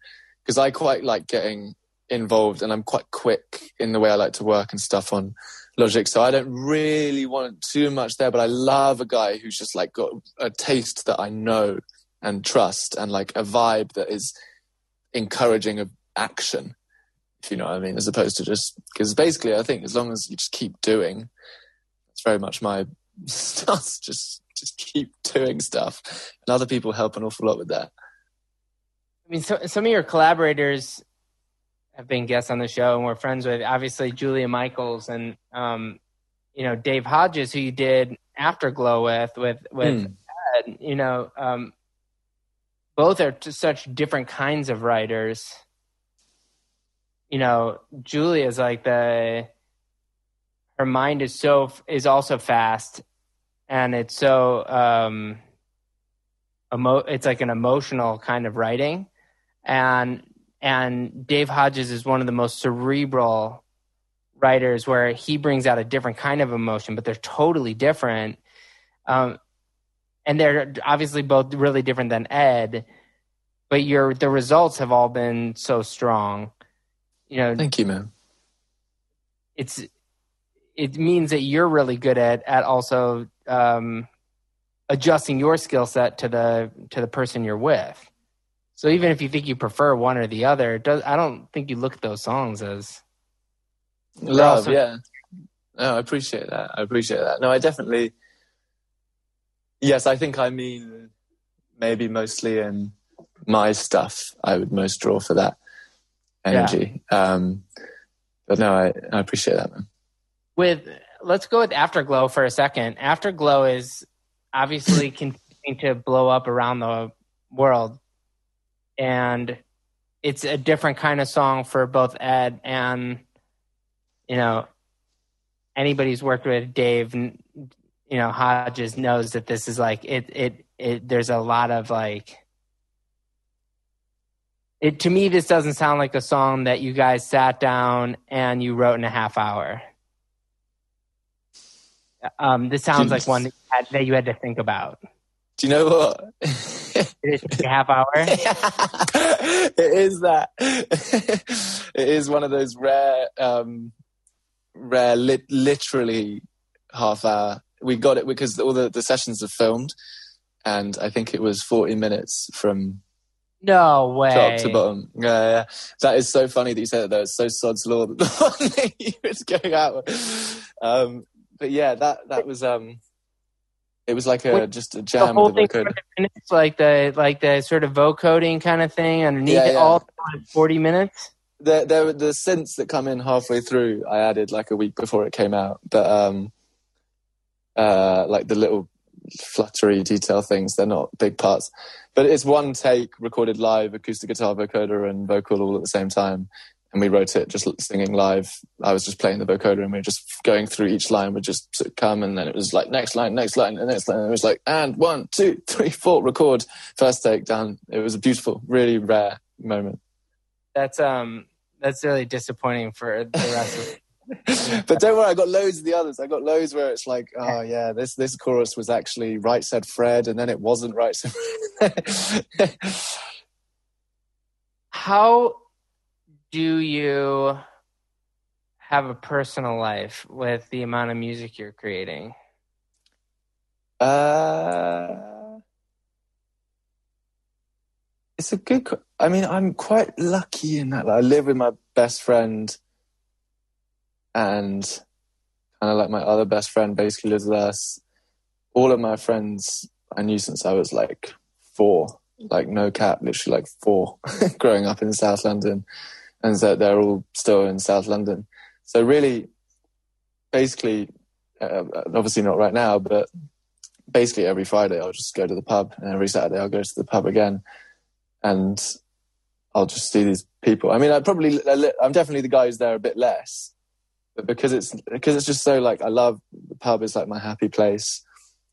because I quite like getting involved and I'm quite quick in the way I like to work and stuff on Logic. So I don't really want too much there, but I love a guy who's just like got a taste that I know and trust and like a vibe that is encouraging of action, if you know what I mean, as opposed to just because basically I think as long as you just keep doing, it's very much my stuff. Just just keep doing stuff, and other people help an awful lot with that. I mean, so, some of your collaborators have been guests on the show, and we're friends with. Obviously, Julia Michaels and um, you know Dave Hodges, who you did Afterglow with, with with mm. Ed, you know, um, both are such different kinds of writers. you know, Julia is like the her mind is so is also fast, and it's so um, emo- it's like an emotional kind of writing, and and Dave Hodges is one of the most cerebral writers where he brings out a different kind of emotion, but they're totally different. Um, and they're obviously both really different than Ed, but your the results have all been so strong. You know, Thank you, man. it's it means that you're really good at at also um, adjusting your skill set to the to the person you're with. So even if you think you prefer one or the other, does I don't think you look at those songs as Love, also- yeah. No, I appreciate that. I appreciate that. No, I definitely. Yes, I think I mean maybe mostly in my stuff. I would most draw for that energy. Um, but no, I, I appreciate that, man. with let's go with Afterglow for a second. Afterglow is obviously continuing to blow up around the world, and it's a different kind of song for both Ed and you know anybody who's worked with Dave. You know Hodges knows that this is like it. It. It. There's a lot of like. It to me, this doesn't sound like a song that you guys sat down and you wrote in a half hour. Um, this sounds like one that you, had, that you had to think about. Do you know what? It take a half hour? it is that. it is one of those rare, um, rare, lit, literally half hour. We got it because all the, the sessions are filmed, and I think it was forty minutes from No way. top to bottom. Yeah, yeah. That is so funny that you said that. Though it's so sod's law that the one that you was going out. with. Um, but yeah, that that was um, it was like a just a jam. The whole the thing, vocoder. minutes, like the like the sort of vocoding kind of thing underneath Yeah, it, yeah. all forty minutes. there were the synths that come in halfway through i added like a week before it came out but um uh like the little fluttery detail things they're not big parts but it's one take recorded live acoustic guitar vocoder and vocal all at the same time and we wrote it just singing live i was just playing the vocoder and we were just going through each line would just sort of come and then it was like next line next line and next line and it was like and one two three four record first take done. it was a beautiful really rare moment That's um that's really disappointing for the rest of but don't worry, I got loads of the others. I got loads where it's like, oh yeah, this this chorus was actually right said Fred, and then it wasn't right said. Fred. How do you have a personal life with the amount of music you're creating? uh, it's a good. I mean, I'm quite lucky in that like, I live with my best friend, and kind of like my other best friend basically lives with us. All of my friends I knew since I was like four, like no cap, literally like four, growing up in South London, and so they're all still in South London. So really, basically, uh, obviously not right now, but basically every Friday I'll just go to the pub, and every Saturday I'll go to the pub again, and I'll just see these people. I mean, I probably I'm definitely the guy who's there a bit less, but because it's because it's just so like I love the pub is like my happy place.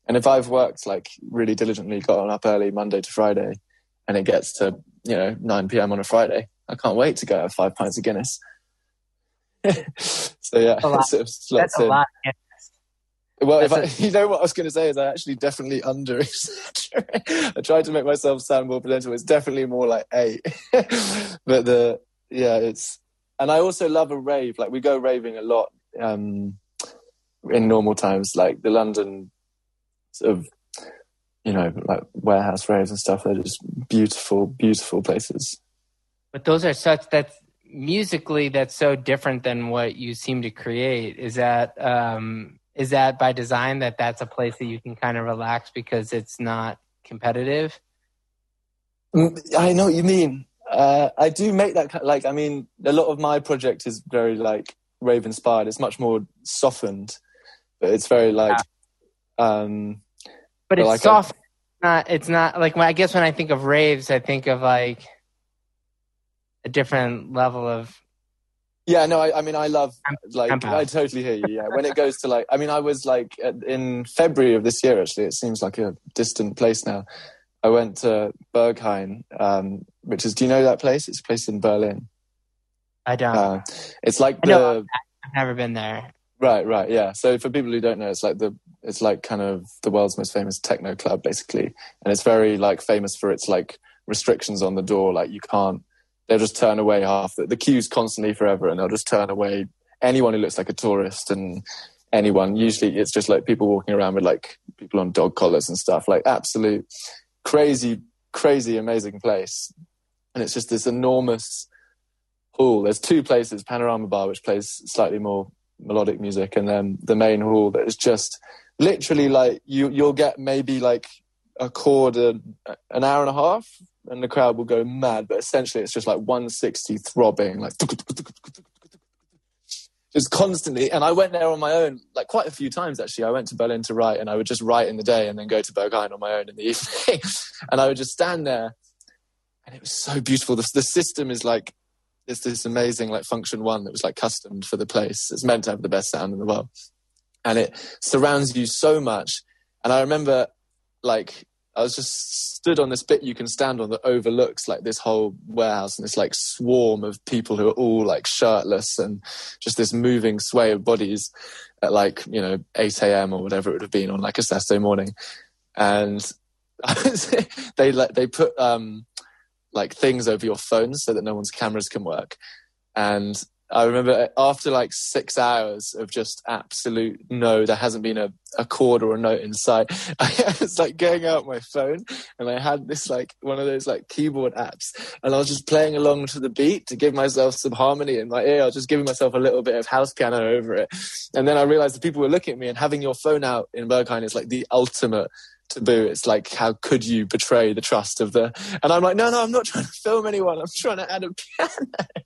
And if I've worked like really diligently, gotten up early Monday to Friday, and it gets to you know 9 p.m. on a Friday, I can't wait to go have five pints of Guinness. so yeah, lot. sort of slots That's in. lot. Well, if I, you know what I was going to say is I actually definitely under. I tried to make myself sound more potential. It's definitely more like eight, but the yeah, it's and I also love a rave. Like we go raving a lot um, in normal times, like the London sort of you know like warehouse raves and stuff. They're just beautiful, beautiful places. But those are such that's musically that's so different than what you seem to create. Is that um is that by design that that's a place that you can kind of relax because it's not competitive? Mm, I know what you mean. Uh, I do make that ki- like. I mean, a lot of my project is very like rave inspired. It's much more softened, but it's very like. Um, But it's like a- soft. not it's not like when I guess when I think of raves, I think of like a different level of Yeah, no, I, I mean, I love like. I totally hear you. Yeah, when it goes to like, I mean, I was like in February of this year. Actually, it seems like a distant place now. I went to Berghain, um, which is. Do you know that place? It's a place in Berlin. I don't. Uh, it's like the know. I've never been there. right, right, yeah. So for people who don't know, it's like the it's like kind of the world's most famous techno club, basically, and it's very like famous for its like restrictions on the door. Like you can't. They'll just turn away half the, the queues constantly forever, and they'll just turn away anyone who looks like a tourist and anyone. Usually, it's just like people walking around with like people on dog collars and stuff. Like absolute crazy, crazy, amazing place, and it's just this enormous hall. There's two places: Panorama Bar, which plays slightly more melodic music, and then the main hall that is just literally like you. You'll get maybe like a chord an, an hour and a half, and the crowd will go mad. But essentially, it's just like 160 throbbing, like just constantly. And I went there on my own, like quite a few times actually. I went to Berlin to write, and I would just write in the day, and then go to Berghain on my own in the evening, and I would just stand there, and it was so beautiful. The, the system is like it's this amazing like Funktion-One that was like customed for the place. It's meant to have the best sound in the world, and it surrounds you so much. And I remember, like, I was just stood on this bit you can stand on that overlooks like this whole warehouse and this like swarm of people who are all like shirtless and just this moving sway of bodies at like you know 8 a.m. or whatever it would have been on like a Saturday morning, and they like they put um like things over your phones so that no one's cameras can work. And I remember uh, after like six hours of just absolute no, there hasn't been a, a chord or a note in sight. I was like going out my phone and I had this like one of those like keyboard apps and I was just playing along to the beat to give myself some harmony in my ear. I was just giving myself a little bit of house piano over it. And then I realized the people were looking at me and having your phone out in Berghain is like the ultimate taboo. It's like, how could you betray the trust of the? And I'm like, no, no, I'm not trying to film anyone. I'm trying to add a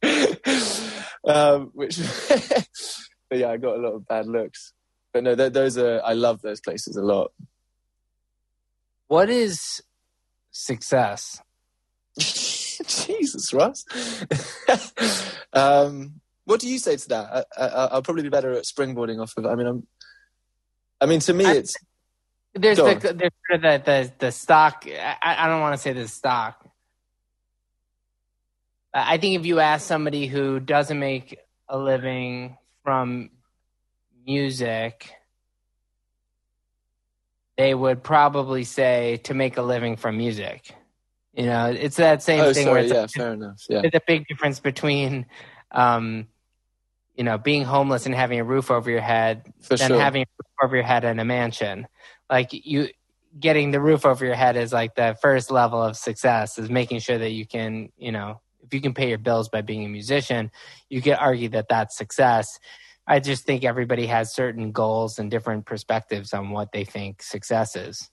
piano. um, which, but yeah, I got a lot of bad looks. But no, th- those are. I love those places a lot. What is success? Jesus, Ross. um, what do you say to that? I, I, I'll probably be better at springboarding off of. I mean, I'm. I mean, to me, it's There's Go the there's sort of the the the stock. I, I don't want to say the stock. I think if you ask somebody who doesn't make a living from music, they would probably say to make a living from music. You know, it's that same oh, thing where sorry, it's, yeah, fair enough. Yeah, there's a big difference between, um, you know, being homeless and having a roof over your head for than sure. having a roof over your head in a mansion. Like you getting the roof over your head is like the first level of success is making sure that you can, you know, if you can pay your bills by being a musician, you could argue that that's success. I just think everybody has certain goals and different perspectives on what they think success is.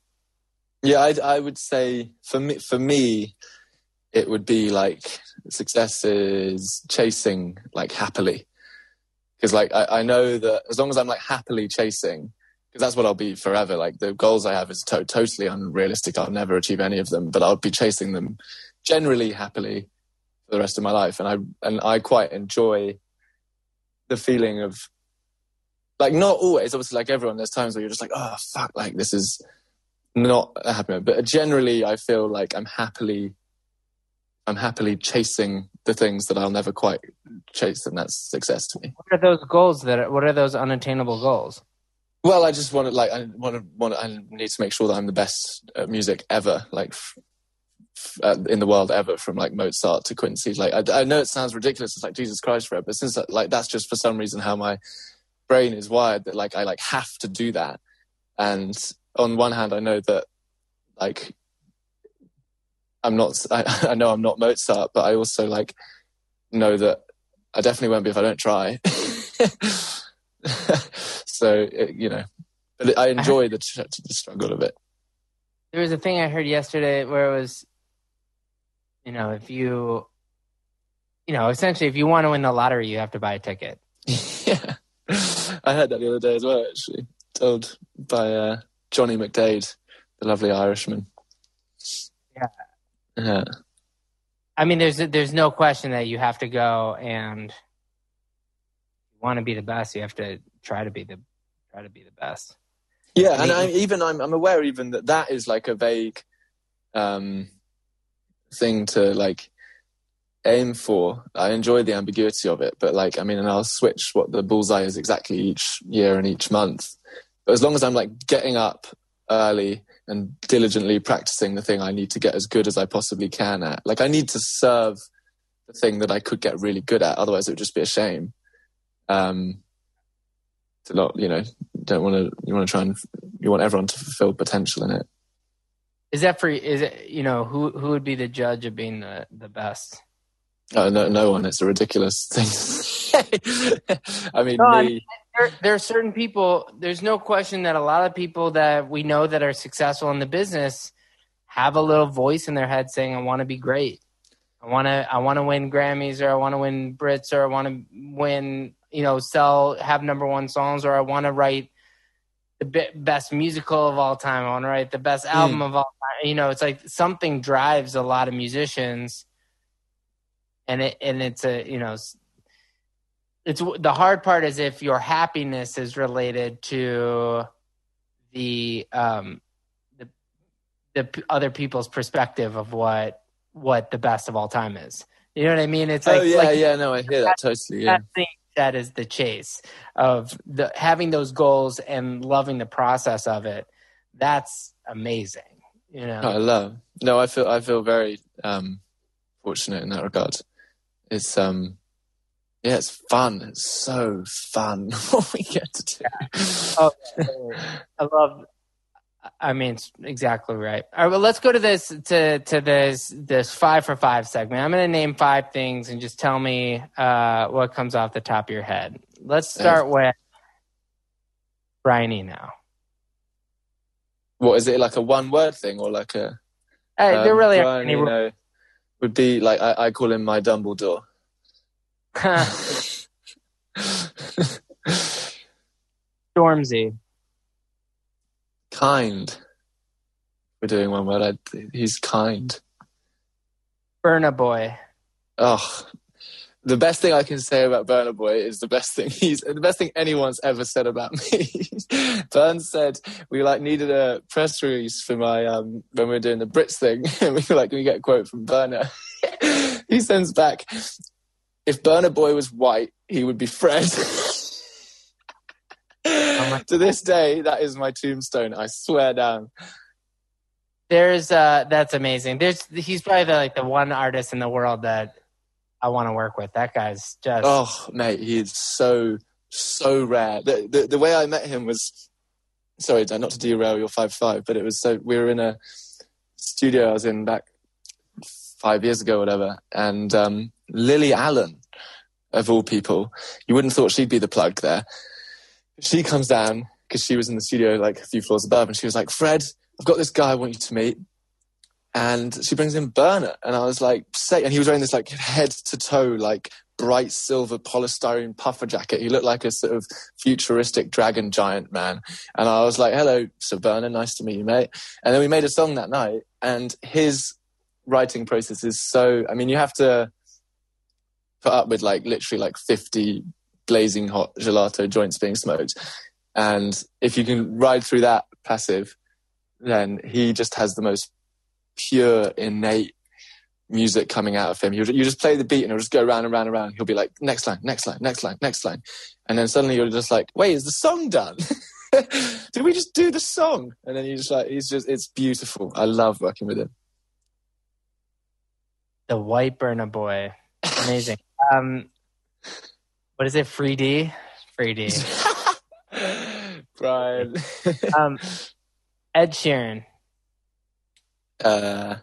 Yeah, I, I would say for me, for me, it would be like success is chasing like happily, because like I, I know that as long as I'm like happily chasing, because that's what I'll be forever. Like the goals I have is to- totally unrealistic. I'll never achieve any of them, but I'll be chasing them generally happily for the rest of my life, and I and I quite enjoy the feeling of like not always obviously like everyone there's times where you're just like oh fuck like this is not a happy moment, but generally I feel like I'm happily I'm happily chasing the things that I'll never quite chase, and that's success to me. What are those goals that are, what are those unattainable goals? Well, I just want to like I want to want to, I need to make sure that I'm the best at music ever, like f- f- uh, in the world ever, from like Mozart to Quincy. Like I, I know it sounds ridiculous, it's like Jesus Christ, Fred, but since like that's just for some reason how my brain is wired that like I like have to do that. And on one hand, I know that like I'm not. I, I know I'm not Mozart, but I also like know that I definitely won't be if I don't try. so it, you know, but I enjoy the, the struggle of it. There was a thing I heard yesterday where it was, you know, if you, you know, essentially, if you want to win the lottery, you have to buy a ticket. yeah, I heard that the other day as well. Actually, told by uh, Johnny McDaid, the lovely Irishman. Yeah. Yeah. I mean, there's there's no question that you have to go and want to be the best, you have to try to be the try to be the best. Yeah, and I, even I'm I'm aware even that that is like a vague um, thing to like aim for. I enjoy the ambiguity of it, but like I mean, and I'll switch what the bullseye is exactly each year and each month. But as long as I'm like getting up early and diligently practicing the thing I need to get as good as I possibly can at, like I need to serve the thing that I could get really good at. Otherwise, it would just be a shame. Um, a lot, you know, don't want to. You want to try and you want everyone to fulfill potential in it. Is that for? Is it you know who who would be the judge of being the the best? Oh, no, no one. It's a ridiculous thing. I mean, No, I mean, there, there are certain people. There's no question that a lot of people that we know that are successful in the business have a little voice in their head saying, "I want to be great. I want to. I want to win Grammys, or I want to win Brits, or I want to win. You know, sell, have number one songs, or I want to write the be- best musical of all time. I want to write the best album of all time. You know, it's like something drives a lot of musicians, and it and it's a you know it's the hard part is if your happiness is related to the um the the p- other people's perspective of what what the best of all time is. You know what I mean? It's like oh yeah, like yeah. No, I hear that totally. Yeah. that thing that is the chase of the having those goals and loving the process of it. That's amazing. You know. I love. No, I feel I feel very um, fortunate in that regard. It's um, yeah, it's fun. It's so fun what we get to do. Oh, I love. I mean, it's exactly right. All right, well, let's go to this to to this this five for five segment. I'm going to name five things and just tell me uh, what comes off the top of your head. Let's start with Brian Eno. What is it like a one word thing or like a? Uh, there um, really Brian, Eno. know, would be like I, I call him my Dumbledore. Stormzy, kind. We're doing one word. I, he's kind. Burna Boy, Oh, the best thing I can say about Burna Boy is the best thing he's the best thing anyone's ever said about me. Burn said we like needed a press release for my um when we were doing the Brits thing, and we were like, can we get a quote from Burna? he sends back, if Burna Boy was white, he would be Fred. To this day, that is my tombstone. I swear down. there's uh, that's amazing. There's he's probably the, like the one artist in the world that I want to work with. That guy's just Oh, mate, he's so so rare. The, the the way I met him was sorry, Dan, not to derail your five five, but it was so we were in a studio I was in back five years ago, or whatever, and um, Lily Allen, of all people, you wouldn't thought she'd be the plug there. She comes down because she was in the studio like a few floors above, and she was like, "Fred, I've got this guy I want you to meet." And she brings in Burna, and I was like, "Say," and he was wearing this like head to toe like bright silver polystyrene puffer jacket. He looked like a sort of futuristic dragon giant man. And I was like, hello, Sir Burna, nice to meet you, mate. And then we made a song that night. And his writing process is so, I mean, you have to put up with like literally like 50 blazing hot gelato joints being smoked. And if you can ride through that passive, then he just has the most pure, innate music coming out of him. You you just play the beat and it'll just go round and round and round. He'll be like, next line, next line, next line, next line. And then suddenly you're just like, wait, is the song done? Did we just do the song? And then you just like, he's just, it's beautiful. I love working with him. the white Burna Boy, amazing. um, what is it? Free D, free D. Brian. Um, Ed Sheeran, uh,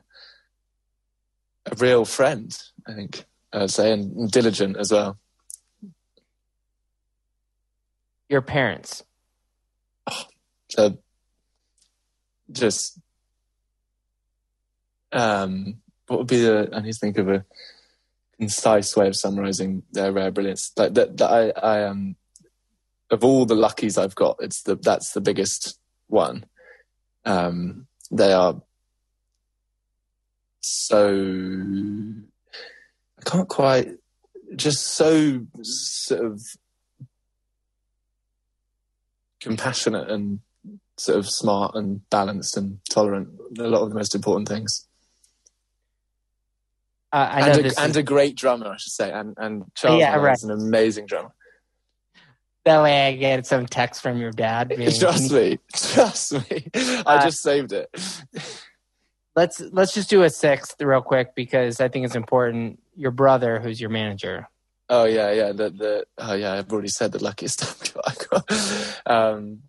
a real friend, I think I'd say, and diligent as well. your parents, uh, just um, what would be the? I need to think of a concise way of summarizing their rare brilliance. Like that, that I, I um, of all the luckies I've got, it's the that's the biggest one. Um, they are so I can't quite just so sort of compassionate and sort of smart and balanced and tolerant. A lot of the most important things. Uh, I know and, this a, and is, a great drummer, I should say. And and Charles Yeah, right. is an amazing drummer. that way I get some text from your dad. Being, Trust me, trust me. I Uh, just saved it. let's let's just do a sixth real quick because I think it's important. Your brother, who's your manager. Oh yeah, yeah. The the oh yeah, I've already said the luckiest I got. Um,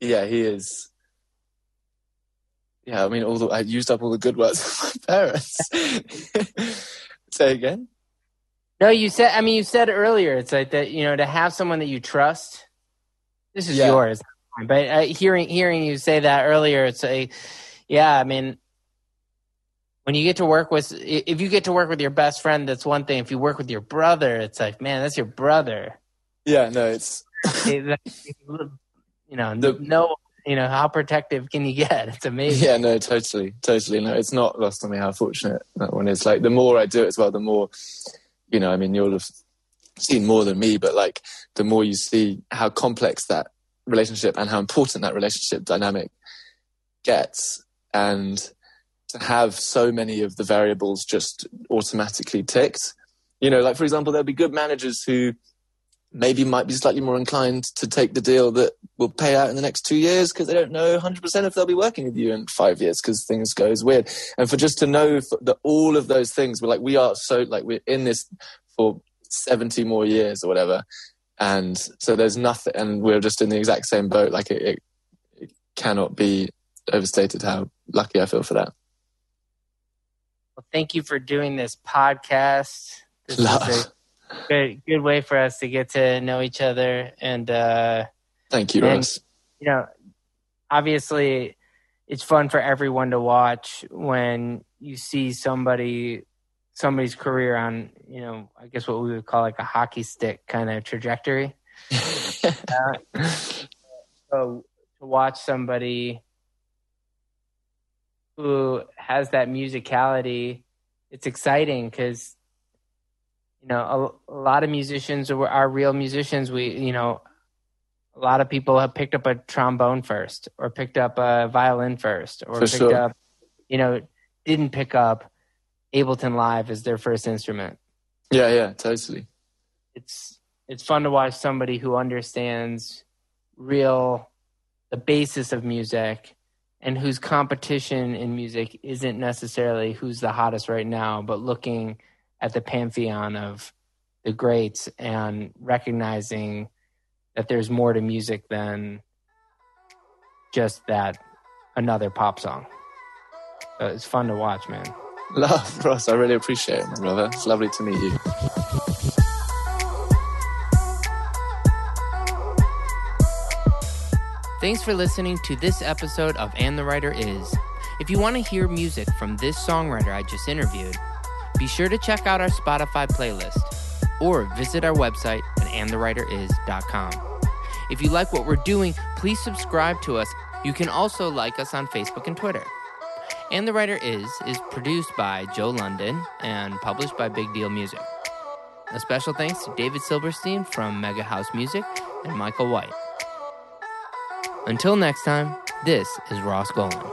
yeah, he is. Yeah, I mean, all the I used up all the good words of my parents. Say again. No, you said. I mean, you said earlier. It's like that. You know, to have someone that you trust. This is Yeah. yours, but uh, hearing hearing you say that earlier, it's a, yeah. I mean, when you get to work with, if you get to work with your best friend, that's one thing. If you work with your brother, it's like, man, that's your brother. Yeah, no, it's you know, The- no, you know, how protective can you get? It's amazing. yeah, no, totally, totally. No, it's not lost on me how fortunate that one is. Like the more I do it as well, the more, you know, I mean, you'll have seen more than me, but like the more you see how complex that relationship and how important that relationship dynamic gets, and to have so many of the variables just automatically ticked. You know, like for example, there'll be good managers who maybe might be slightly more inclined to take the deal that will pay out in the next two years because they don't know 100% if they'll be working with you in five years because things goes weird. And for just to know that all of those things, we're like, we are so like we're in this for 70 more years or whatever. And so there's nothing, and we're just in the exact same boat. Like it, it, it cannot be overstated how lucky I feel for that. Well, thank you for doing this podcast. This Love. Good, good way for us to get to know each other. And, uh, Thank you, And- Ross. you know, obviously it's fun for everyone to watch when you see somebody, somebody's career on, you know, I guess what we would call like a hockey stick kind of trajectory. So to watch somebody who has that musicality, it's exciting because you know a, a lot of musicians are, are real musicians. We you know a lot of people have picked up a trombone first, or picked up a violin first, or For picked sure. up you know didn't pick up Ableton Live as their first instrument. yeah, yeah, totally. It's it's fun to watch somebody who understands real the basis of music and whose competition in music isn't necessarily who's the hottest right now, but looking at the pantheon of the greats and recognizing that there's more to music than just that another pop song. So it's fun to watch, man. Love, Ross. I really appreciate it, my brother. It's lovely to meet you. Thanks for listening to this episode of And the Writer Is. If you want to hear music from this songwriter I just interviewed, be sure to check out our Spotify playlist or visit our website at andthewriteris.com. If you like what we're doing, please subscribe to us. You can also like us on Facebook and Twitter. And the Writer Is is produced by Joe London and published by Big Deal Music. A special thanks to David Silverstein from Mega House Music and Michael White. Until next time, this is Ross Golan.